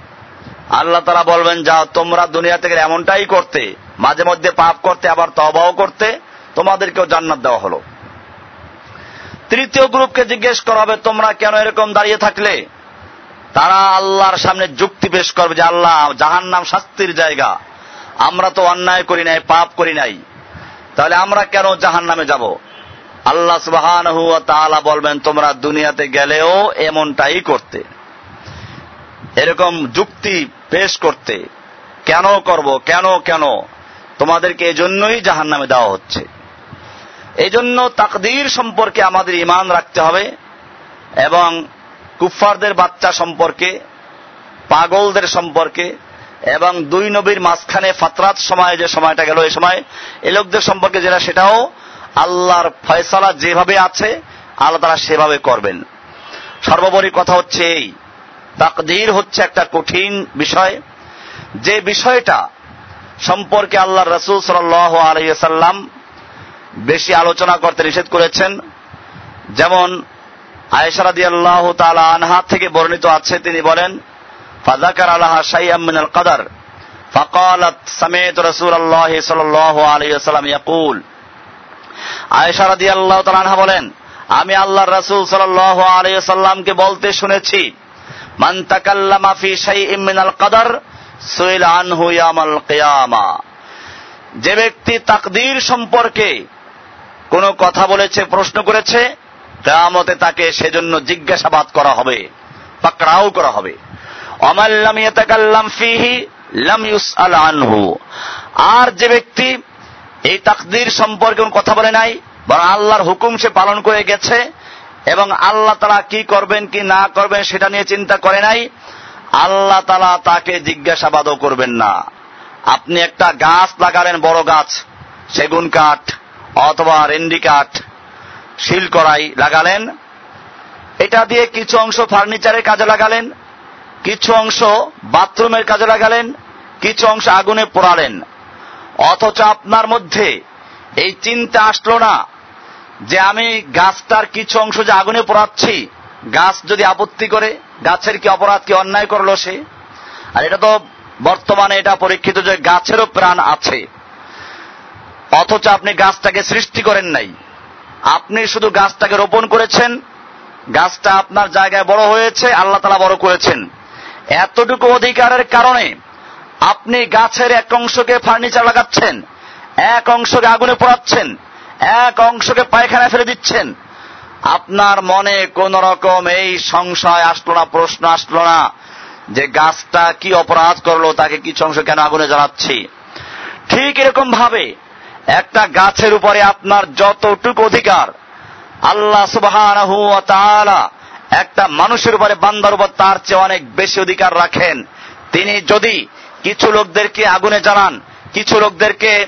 আল্লাহ তারা বলবেন যা তোমরা দুনিয়া থেকে এমনটাই করতে, মাঝে মধ্যে পাপ করতে, আবার তবাও করতে, তোমাদেরকেও জান্নাত দেওয়া হলো। তৃতীয় গ্রুপকে জিজ্ঞেস করা হবে, তোমরা কেন এরকম দাঁড়িয়ে থাকলে? তারা আল্লাহর সামনে যুক্তি পেশ করবে যে, আল্লাহ জাহান নাম শাস্তির জায়গা। আমরা তো অন্যায় করি নাই, পাপ করি নাই। তাহলে আমরা কেন জাহান নামে যাব? আল্লাহ সুবাহান বলবেন, তোমরা দুনিয়াতে গেলেও এমনটাই করতে। এরকম যুক্তি পেশ করতে কেন করব, কেন কেন, তোমাদেরকে এজন্যই জাহান নামে দেওয়া হচ্ছে। এই জন্য তাকদির সম্পর্কে আমাদের ইমান রাখতে হবে এবং কুফফারদের বাচ্চা সম্পর্কে, পাগলদের সম্পর্কে এবং দুই নবীর মাঝখানে ফাতরাত সময় যে সময়টা গেল, এই সময় এ লোকদের সম্পর্কে যেটা, সেটাও আল্লাহর ফয়সালা যেভাবে আছে, আল্লাহ তারা সেভাবে করবেন। সর্বোপরি কথা হচ্ছে এই তাকদির হচ্ছে একটা কঠিন বিষয় যে বিষয়টা সম্পর্কে আল্লাহ রসুল সাল আলহাম বেশি আলোচনা করতে নিষেধ করেছেন যেমন আয়েশারাদি আল্লাহ তালা আনহা থেকে বর্ণিত আছে তিনি বলেন ফাজাকার আল্লাহ শাইয়ামিনাল কাদার فقالت سمعت رسول الله صلى الله عليه وسلم يقول আয়েশা রাদিয়াল্লাহু তাআলা আনহা বলেন আমি আল্লাহর রাসূল সাল্লাল্লাহু আলাইহি সাল্লামকে বলতে শুনেছি মান তাকাল্লামা ফি শাইইম মিনাল কদর সুইল আনহু ইয়ামাল কিয়ামা। যে ব্যক্তি তাকদীর সম্পর্কে কোনো কথা বলেছে, প্রশ্ন করেছে, কেয়ামতে তাকে সেজন্য জিজ্ঞাসাবাদ করা হবে, পাকড়াও করা হবে। অমাল্লাম ইয়াতাকাল্লাম ফিহি লাম ইউসআল আনহু। আর যে ব্যক্তি এই তাকদির সম্পর্কে কোনো কথা বলে নাই, বরং আল্লাহর হুকুম সে পালন করে গেছে এবং আল্লাহ তারা কি করবেন, কি না করবেন সেটা নিয়ে চিন্তা করে নাই। আল্লাহ তালা তাকে জিজ্ঞাসাবাদও করবেন না। আপনি একটা গাছ লাগালেন, বড় গাছ, সেগুন কাঠ অথবা রেন্ডি কাঠ, শিল করাই লাগালেন। এটা দিয়ে কিছু অংশ ফার্নিচারের কাজে লাগালেন, কিছু অংশ বাথরুমের কাজে লাগালেন, কিছু অংশ আগুনে পোড়ালেন। অথচ আপনার মধ্যে এই চিন্তা আসলো না যে আমি গাছটার কিছু অংশ যে আগুনে পোড়াচ্ছি, গাছ যদি আপত্তি করে, গাছের কি অপরাধ, কি অন্যায় করল সে? আর এটা তো বর্তমানে এটা পরীক্ষিত যে গাছেরও প্রাণ আছে। অথচ আপনি গাছটাকে সৃষ্টি করেন নাই। আপনি শুধু গাছটাকে রোপণ করেছেন, গাছটা আপনার জায়গায় বড় হয়েছে, আল্লাহ তালা বড় করেছেন। এতটুকু অধিকারের কারণে আপনি গাছের এক অংশকে ফার্নিচার লাগাচ্ছেন, এক অংশকে আগুনে পোড়াচ্ছেন এক অংশকে পায়খানা ফেলে দিচ্ছেন। আপনার মনে কোন রকম এই সংশয় আসলো না, প্রশ্ন আসলো না যে গাছটা কি অপরাধ করল, তাকে কিছু অংশ কেন আগুনে জ্বালাচ্ছি? ঠিক এরকম ভাবে একটা গাছের উপরে আপনার যতটুকু অধিকার, আল্লাহ সুবাহ একটা মানুষের উপরে বান্দার উপর তার চেয়ে অনেক বেশি অধিকার রাখেন। তিনি যদি কিছু লোকদেরকে আগুনে জ্বালান, কিছু লোকদেরকে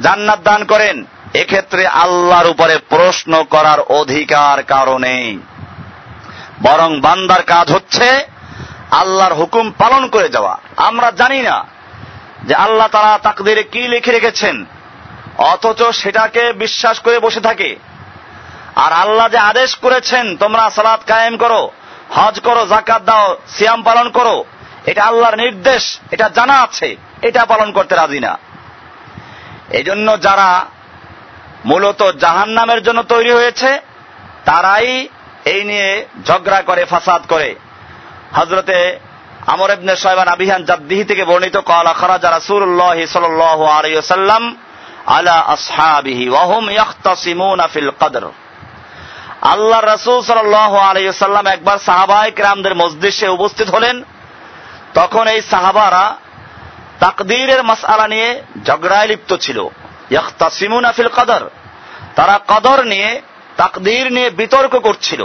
জান্নাত দান করেন এক্ষেত্রে আল্লাহর উপরে প্রশ্ন করার অধিকার কারণে বরং বান্দার কাজ হচ্ছে আল্লাহর হুকুম পালন করে যাওয়া। আমরা জানি না যে আল্লাহ তারা তাকদিরে কি লিখে রেখেছেন, অথচ সেটাকে বিশ্বাস করে বসে থাকে। আর আল্লাহ যে আদেশ করেছেন, তোমরা সালাদ কায়েম করো, হজ করো জাকাত দাও, সিয়াম পালন করো, এটা আল্লাহর নির্দেশ, এটা জানা আছে, এটা পালন করতে রাজি না। এই জন্য যারা মূলত জাহান নামের জন্য তৈরি হয়েছে, তারাই এই নিয়ে ঝগড়া করে, ফাসাদ করে। হজরতে আমর ইবনে সাহেবান আবিহান জাদ্দিহি থেকে বর্ণিত, কলা খরাজা রাসূলুল্লাহ সাল্লাল্লাহু আলাইহি ওয়াসাল্লাম আলা আসহাবিহি ওয়া হুম ইয়াখতাসিমুনা ফিল কদর। আল্লাহ রাসূল সাল্লাল্লাহু আলাইহি ওয়াসাল্লাম একবার সাহাবায়ে কিরামদের মজলিসে উপস্থিত হলেন। তখন এই সাহাবারা তাকদীরের মাসআলা নিয়ে ঝগড়ায় লিপ্ত ছিল। ইয়াখতাসিমুনা ফিল কদর। তারা কাদর নিয়ে, তাকদীর নিয়ে বিতর্ক করছিল।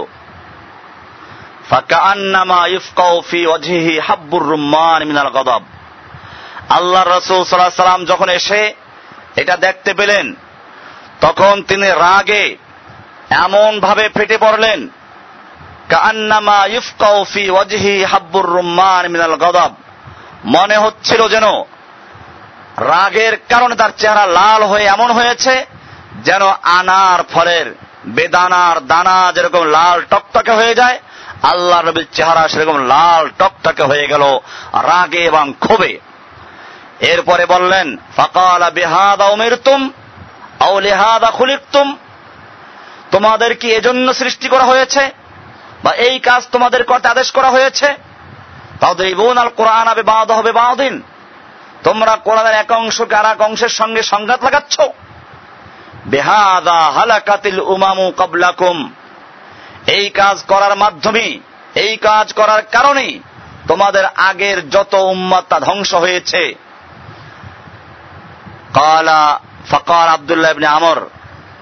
ফাকান্নামা ইফকাউ ফি ওয়াজহিহি হাব্বুর রুম্মান মিনাল গদাব। আল্লাহ রসুল সাল্লাহ সাল্লাম যখন এসে এটা দেখতে পেলেন, তখন তিনি রাগে এমন ভাবে ফেটে পড়লেন কান্নামা ইফকাউ ফি ওয়াজহি হাব্বুর রুম্মান মিনাল গদাব। মনে হচ্ছিল যেন রাগের কারণে তার চেহারা লাল হয়ে এমন হয়েছে যেন আনার ফলের বেদানার দানা যেরকম লাল টকটকে হয়ে যায়, আল্লাহ নবীর চেহারা সেরকম লাল টকটকে হয়ে গেল রাগে এবং ক্ষোভে। এরপরে বললেন, ফাকালা বেহাদা উমিরতুম আও লেহাদা খুলিকতুম। তোমাদের কি এজন্য সৃষ্টি করা হয়েছে বা এই কাজ তোমাদের করতে আদেশ করা হয়েছে? তাদের বোন আল কোরআন আবে বাদ হবে বাদিন তোমরা কোরআনের এক অংশকে আর এক অংশের সঙ্গে সংঘাত লাগাচ্ছ? বেহাদা হালাকাতিল উমামু কাবলাকুম। এই কাজ করার মাধ্যমে, এই কাজ করার কারণে তোমাদের আগের যত উম্মাদ তা ধ্বংস হয়েছে। কালা Fokker Abdullah ibn Amr.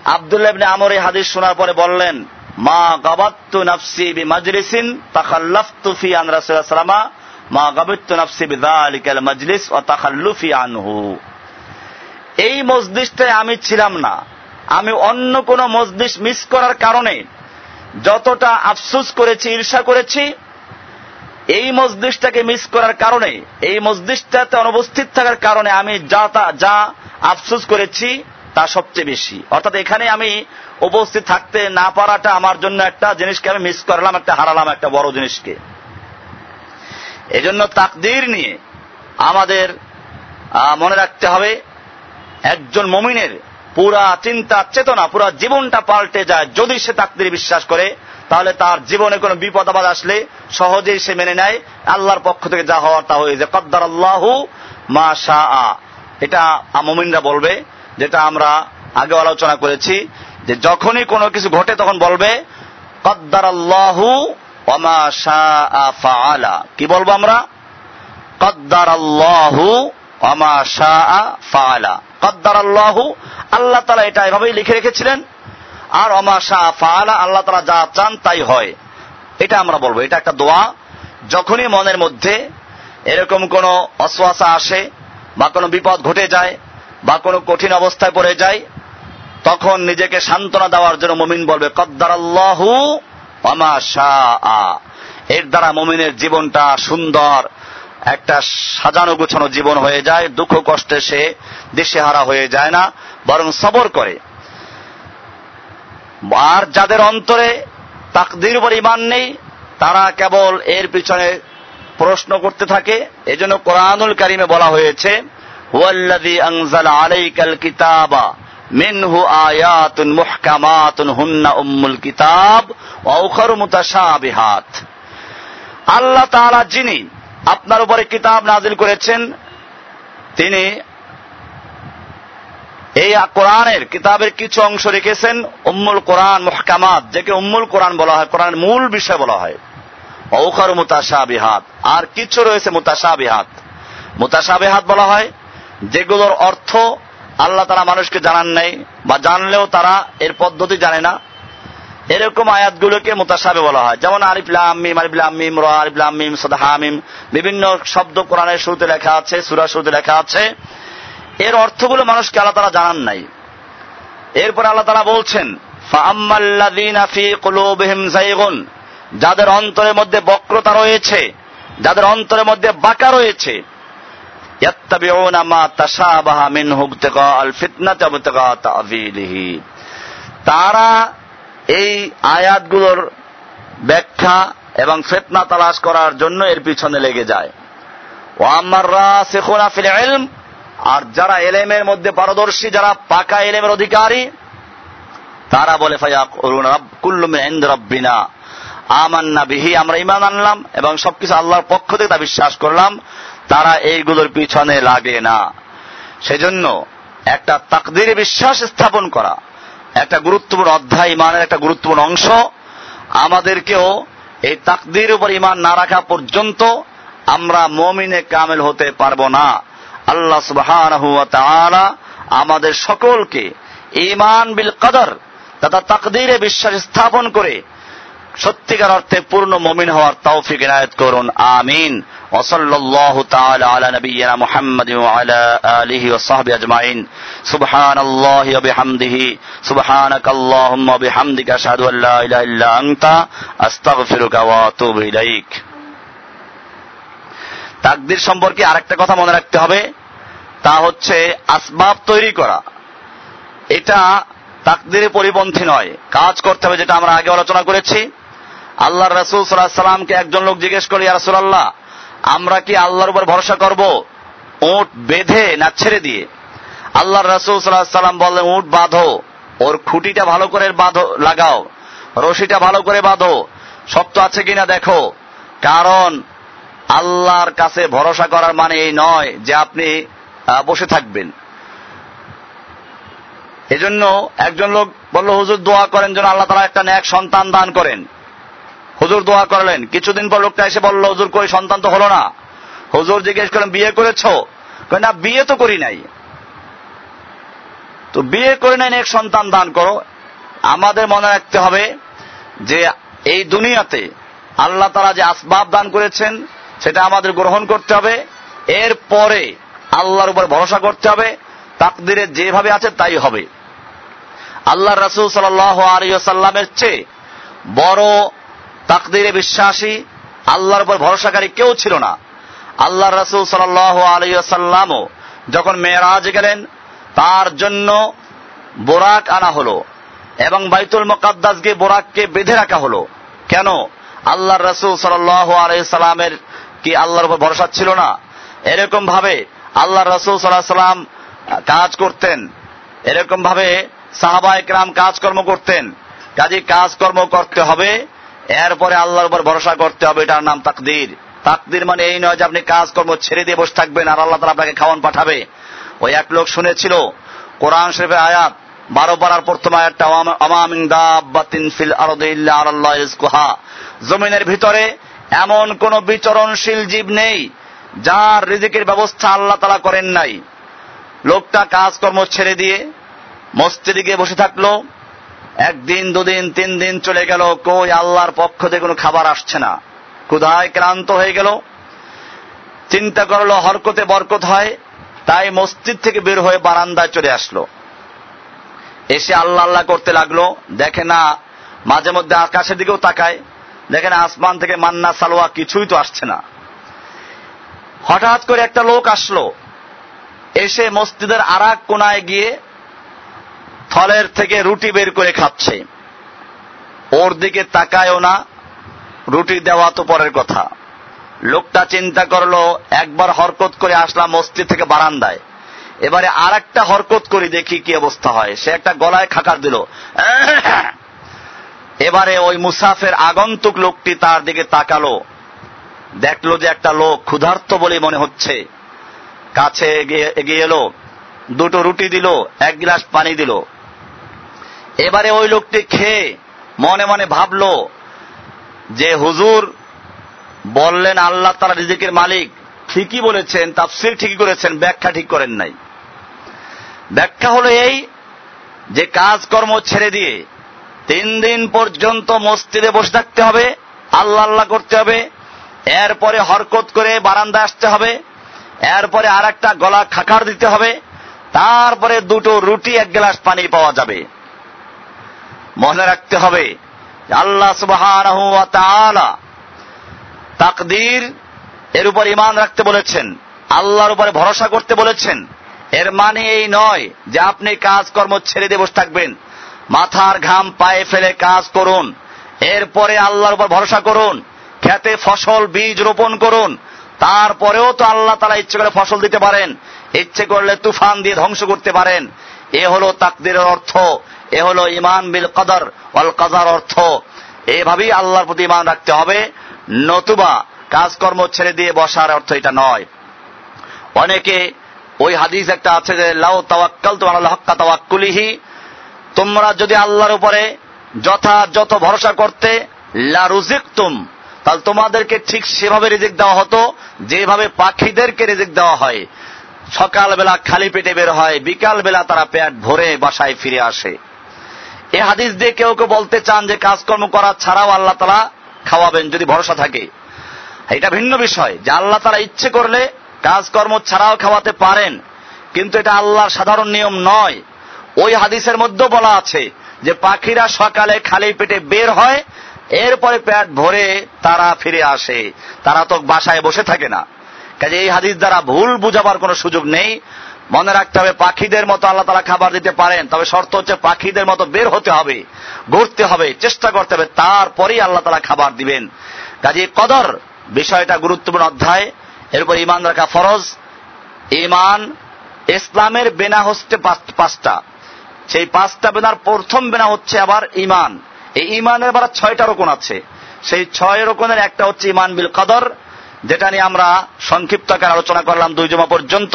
Abdullah ibn Amr এই হাদিস শোনার পরে বললেন, মা গাবাত্তু নাফসি বি মাজলিসিন তাখাল্লাফতু ফি আন রাসূলুল্লাহ মা গাবাত্তু নাফসি বি যালিকাল মাজলিস ওয়া তাখাল্লুফি আনহু। এই মসজিদটায় আমি ছিলাম না। আমি অন্য কোন মসজিদ মিস করার কারণে যতটা আফসুস করেছি, ঈর্ষা করেছি, এই মসজিদটাকে মিস করার কারণে, এই মসজিদটাতে অনুপস্থিত থাকার কারণে আমি যা যা আফসুস করেছি তা সবচেয়ে বেশি। অর্থাৎ এখানে আমি উপস্থিত থাকতে না পারাটা আমার জন্য একটা জিনিসকে আমি মিস করলাম, একটা হারালাম একটা বড় জিনিসকে। এজন্য তাকদির নিয়ে আমাদের মনে রাখতে হবে, একজন মমিনের পুরা চিন্তা, চেতনা, পুরা জীবনটা পাল্টে যায় যদি সে তাকদির বিশ্বাস করে, তাহলে তার জীবনে কোনো বিপদ আবাদ আসলে সহজেই সে মেনে নেয়। আল্লাহর পক্ষ থেকে যা হওয়ার তা হয়ে যায়। কদ্দার আল্লাহু মা শাহ এটা মমিনরা বলবে, যেটা আমরা আগে আলোচনা করেছি, যে যখনই কোনো কিছু ঘটে তখন বলবে কদ্দার আল্লাহু ওমা শাহ কি বলব আমরা? কদ্দার আল্লাহু অমা শাহ কদ্দার আল্লাহু আল্লাহ তালা এটা এভাবেই লিখে রেখেছিলেন। আর অমা শাহ ফালা আল্লাহ তালা যা চান তাই হয়। এটা আমরা বলব, এটা একটা দোয়া। যখনই মনের মধ্যে এরকম কোন অশ্বাসা আসে বা কোনো বিপদ ঘটে যায় বা কোনো কঠিন অবস্থায় পড়ে যায়, তখন নিজেকে সান্ত্বনা দেওয়ার জন্য মমিন বলবে কদ্দার আল্লাহু অমা শাহ এর দ্বারা মমিনের জীবনটা সুন্দর, একটা সাজানো গুছানো জীবন হয়ে যায়, দুঃখ কষ্টে সে দিশেহারা হয়ে যায় না, বরং সবর করে। আর যাদের অন্তরে তাকদির উপর ইমান নেই, তারা কেবল এর পিছনে প্রশ্ন করতে থাকে। এজন্য কোরআনুল কারিমে বলা হয়েছে, হুয়াল্লাযী আনজালা আলাইকাল কিতাবা। মিনহু আয়াতুন মুহকামাতুন হুন্না উম্মুল কিতাব উখারু মুতাশাবিহাত। আল্লাহ তাআলা যিনি আপনার উপরে কিতাব নাজিল করেছেন, তিনি এই কোরআনের কিতাবের কিছু অংশ রেখেছেন, উম্মুল কোরআন মহকামাত, যাকে উম্মুল কোরআন বলা হয়, কোরআনের মূল বিষয় বলা হয়। ঔখার মুতাসাবিহাত আর কিছু রয়েছে মুতাসাবিহাত মুতাসাবিহাত বলা হয়, যেগুলোর অর্থ আল্লাহ তারা মানুষকে জানান নাই, বা জানলেও তারা এর পদ্ধতি জানে না। এরকম আয়াতগুলোকে মোতাসাবে বলা হয়। যেমন আরিফলাম মিম আরিফলাম মিম, র আরিফলাম মিম হামিম বিভিন্ন শব্দ কোরআনের শুরুতে লেখা আছে সুরা শুরুতে লেখা আছে। এর অর্থগুলো মানুষকে আল্লাহ তারা জানান নাই। এরপর আল্লাহ তারা বলছেন যাদের অন্তরের মধ্যে বক্রতা রয়েছে, যাদের অন্তরের মধ্যে বাঁকা রয়েছে তারা এই আয়াতগুলোর ব্যাখ্যা এবং ফেতনা তালাশ করার জন্য এর পিছনে লেগে যায়। আর যারা এলেমের মধ্যে পারদর্শী, যারা পাকা এলেমের অধিকারী, তারা বলে রব্বিনা, আমান্না বিহি, আমরা ইমান আনলাম এবং সবকিছু আল্লাহর পক্ষ থেকে তা বিশ্বাস করলাম। তারা এইগুলোর পিছনে লাগে না। সেজন্য একটা তাকদিরে বিশ্বাস স্থাপন করা, একটা গুরুত্বপূর্ণ অধ্যায়, ইমানের একটা গুরুত্বপূর্ণ অংশ। আমাদেরকেও এই তাকদির উপর ইমান না রাখা পর্যন্ত আমরা মমিনে কামেল হতে পারব না। আল্লাহ সুবাহ আমাদের সকলকে ইমান বিল কদর তথা তাকদিরে বিশ্বাস স্থাপন করে সত্যিকার অর্থে পূর্ণ মমিন হওয়ার তৌফিক এনায়ত করুন, আমিন। وصلى الله تعالى على نبينا محمد وعلى آله وصحبه أجمعين سبحان الله وبحمده سبحانك اللهم وبحمدك أشهد أن لا إله إلا أنت أستغفرك وأتوب إليك তাকদির সম্পর্কে আরেকটা কথা মনে রাখতে হবে তা হচ্ছে আসবাব তৈরি করা এটা তাকদিরে পরিপন্থী নয় কাজ করতে হবে যেটা আমরা আগে আলোচনা করেছি আল্লাহ রসুল সাল্লাহ সাল্লামকে একজন লোক জিজ্ঞেস করি রাসুলাল্লাহ আমরা কি আল্লাহর উপর ভরসা করব? উট বেঁধে না ছেড়ে দিয়ে? আল্লাহ রসুল সাল্লাহ সাল্লাম বললেন, উট বাঁধো। ওর খুঁটিটা ভালো করে বাঁধো, লাগাও। রশিটা ভালো করে বাঁধো। শক্ত আছে কিনা দেখো। কারণ আল্লাহর কাছে ভরসা করার মানে এই নয় যে আপনি বসে থাকবেন। এজন্য একজন লোক বলল, হুজুর, দোয়া করেন যেন আল্লাহ তালা একটা ন্যাক সন্তান দান করেন। হুজুর দোয়া করলেন। কিছুদিন পর লোকটা এসে বলল, হুজুর, কই, সন্তান তো হলো না। হুজুর জিজ্ঞেস করেন বিয়ে করেছ? না, বিয়ে তো করি নাই। তো বিয়ে করে নেন, এক সন্তান দান করো। আমাদের মনে রাখতে হবে যে এই দুনিয়াতে আল্লাহ তারা যে আসবাব দান করেছেন, সেটা আমাদের গ্রহণ করতে হবে। এর পরে আল্লাহর উপর ভরসা করতে হবে। তাকদিরে যেভাবে আছে, তাই হবে। আল্লাহ রসুল সাল আলিয়াল্লামের চেয়ে বড় তাকদিরে বিশ্বাসী, আল্লাহর উপর ভরসাকারী কেউ ছিল না। আল্লাহ রসুল সাল আলিয়াল্লামও যখন মেয়েরাজ গেলেন, তার জন্য বোরাক আনা হলো এবং বাইতুল মোকাদ্দাসকে বোরাককে বেঁধে রাখা হলো। কেন? আল্লাহ রসুল সাল আলাইসাল্লামের কি আল্লাহর উপর ভরসা ছিল না? এরকম ভাবে আল্লাহ রসুল সাল্লাম কাজ করতেন। এরকম ভাবে সাহাবা একরাম কাজকর্ম করতেন। কাজে কাজকর্ম করতে হবে এরপরে আল্লাহর উপর ভরসা করতে হবে, এটার নাম তাকদির। তাকদির মানে এই নয় যে আপনি কাজকর্ম ছেড়ে দিয়ে বসে থাকবেন আর আল্লাহ আপনাকে খাওয়ান পাঠাবে। ওই এক লোক শুনেছিল, কোরআন শরীফের আয়াত, বারো পাড়ার প্রথম আয়াতটা জমিনের ভিতরে এমন কোন বিচরণশীল জীব নেই, যার রিজিকের ব্যবস্থা আল্লাহ তালা করেন নাই। লোকটা কাজকর্ম ছেড়ে দিয়ে মসজিদে গিয়ে বসে থাকল একদিন, দুদিন, তিন দিন চলে গেল, কই আল্লাহর পক্ষ থেকে কোনো খাবার আসছে না। ক্ষুধায় ক্রান্ত হয়ে গেল। চিন্তা করল, হরকতে বরকত হয়। তাই মসজিদ থেকে বের হয়ে বারান্দায় চলে আসলো। এসে আল্লাহ আল্লাহ করতে লাগল। দেখে না, মাঝে মধ্যে আকাশের দিকেও তাকায়। দেখে না, আসমান থেকে মান্না, সালোয়া কিছুই তো আসছে না। হঠাৎ করে একটা লোক আসলো। এসে মসজিদের আর এক কোনায় গিয়ে ফলের থেকে রুটি বের করে খাচ্ছে। ওর দিকে তাকায়ও না, রুটি দেওয়া তো পরের কথা। লোকটা চিন্তা করল, একবার হরকত করে আসলাম মসজিদ থেকে বারান্দায়। এবারে আর একটা হরকত করি, দেখি কি অবস্থা হয়। সে একটা গলায় খাকার দিল এবারে ওই মুসাফের আগন্তুক লোকটি তার দিকে তাকালো। দেখল যে একটা লোক ক্ষুধার্ত বলে মনে হচ্ছে। কাছে এগিয়ে এলো, দুটো রুটি দিল, এক গ্লাস পানি দিল। এবারে ওই লোকটি খেয়ে মনে মনে ভাবলো যে হুজুর বললেন, আল্লাহ তারা রিজিকের মালিক, ঠিকই বলেছেন, তাফসির ঠিকই করেছেন, ব্যাখ্যা ঠিক করেন নাই। ব্যাখ্যা হলো এই যে কাজকর্ম ছেড়ে দিয়ে তিন দিন পর্যন্ত মসজিদে বসে থাকতে হবে, আল্লাহ আল্লাহ করতে হবে, এরপরে হরকত করে বারান্দা আসতে হবে, এরপরে আর একটা গলা খাকার দিতে হবে, তারপরে দুটো রুটি এক গ্লাস পানি পাওয়া যাবে। মনে রাখতে হবে আল্লাহ সুবাহ তাকদির এর উপর ইমান রাখতে বলেছেন, আল্লাহর উপরে ভরসা করতে বলেছেন। এর মানে এই নয় যে আপনি কাজকর্ম ছেড়ে দিয়ে বসে থাকবেন, মাথার ঘাম পায়ে ফেলে কাজ করুন, এরপরে আল্লাহর উপর ভরসা করুন, খেতে ফসল বীজ রোপণ করুন, তারপরেও তো আল্লাহ তারা ইচ্ছে করে ফসল দিতে পারেন, ইচ্ছে করলে তুফান দিয়ে ধ্বংস করতে পারেন এ হলো তাকদিরের অর্থ, এ হলো ইমান বিল কদর অল কাজার অর্থ। এভাবেই আল্লাহর প্রতি ইমান রাখতে হবে। নতুবা কাজকর্ম ছেড়ে দিয়ে বসার অর্থ এটা নয়। অনেকে ওই হাদিস একটা আছে যে, লাউ তাওয়াক্কাল তোমার হক্কা তাওয়াক্কুলিহি। তোমরা যদি আল্লাহর উপরে যথাযথ ভরসা করতে লা রুজিকতুম তাহলে তোমাদেরকে ঠিক সেভাবে রিজিক দেওয়া হতো, যেভাবে পাখিদেরকে রিজিক দেওয়া হয়। সকালবেলা খালি পেটে বের হয় বিকাল বেলা তারা পেট ভরে বাসায় ফিরে আসে। এ হাদিস দিয়ে কেউ কেউ বলতে চান যে কাজকর্ম করা ছাড়াও আল্লাহ তালা খাওয়াবেন যদি ভরসা থাকে। এটা ভিন্ন বিষয়। যে আল্লাহ তারা ইচ্ছে করলে কাজকর্ম ছাড়াও খাওয়াতে পারেন, কিন্তু এটা আল্লাহর সাধারণ নিয়ম নয়। ওই হাদিসের মধ্যেও বলা আছে যে পাখিরা সকালে খালি পেটে বের হয়, এরপরে পেট ভরে তারা ফিরে আসে। তারা তো বাসায় বসে থাকে না। কাজে এই হাদিস দ্বারা ভুল বুঝাবার কোনো সুযোগ নেই। মনে রাখতে হবে, পাখিদের মতো আল্লাহ তালা খাবার দিতে পারেন, তবে শর্ত হচ্ছে পাখিদের মতো বের হতে হবে, ঘুরতে হবে, চেষ্টা করতে হবে, তারপরেই আল্লাহ তালা খাবার দিবেন। কাজে কদর বিষয়টা গুরুত্বপূর্ণ অধ্যায় এরপর ইমান রাখা ফরজ। ইমান ইসলামের বেনা হচ্ছে পাঁচটা। সেই পাঁচটা বেনার প্রথম বেনা হচ্ছে আবার ইমান এই ইমানের আবার ছয়টা রোকন আছে। সেই ছয় রোকনের একটা হচ্ছে ইমান বিল কদর যেটা নিয়ে আমরা সংক্ষিপ্ত আকার আলোচনা করলাম দুই জমা পর্যন্ত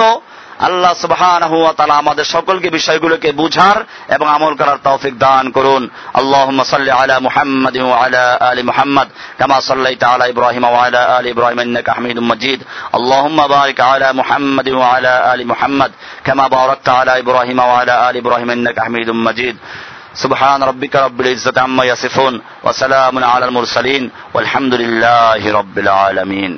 আল্লাহ সুবহানাহু ওয়া তাআলা আমাদের সকলকে বিষয়গুলোকে বুঝার এবং আমল করার তৌফিক দান করুন আল্লাহুম্মা সাল্লি আলা মুহাম্মাদ ওয়া আলা আলি মুহাম্মাদ কামা সাল্লাইতা আলা ইব্রাহিম ওয়া আলা আলি ইব্রাহিম ইন্নাকা হামিদুম মাজিদ আল্লাহুম্মা বারিক আলা মুহাম্মাদ ওয়া আলা আলি মুহাম্মাদ কামা বারাকতা আলা ইব্রাহিম ওয়া আলা আলি ইব্রাহিম ইন্নাকা হামিদুম মাজিদ سبحان ربك رب العزة عما يصفون وسلام على المرسلين والحمد لله رب العالمين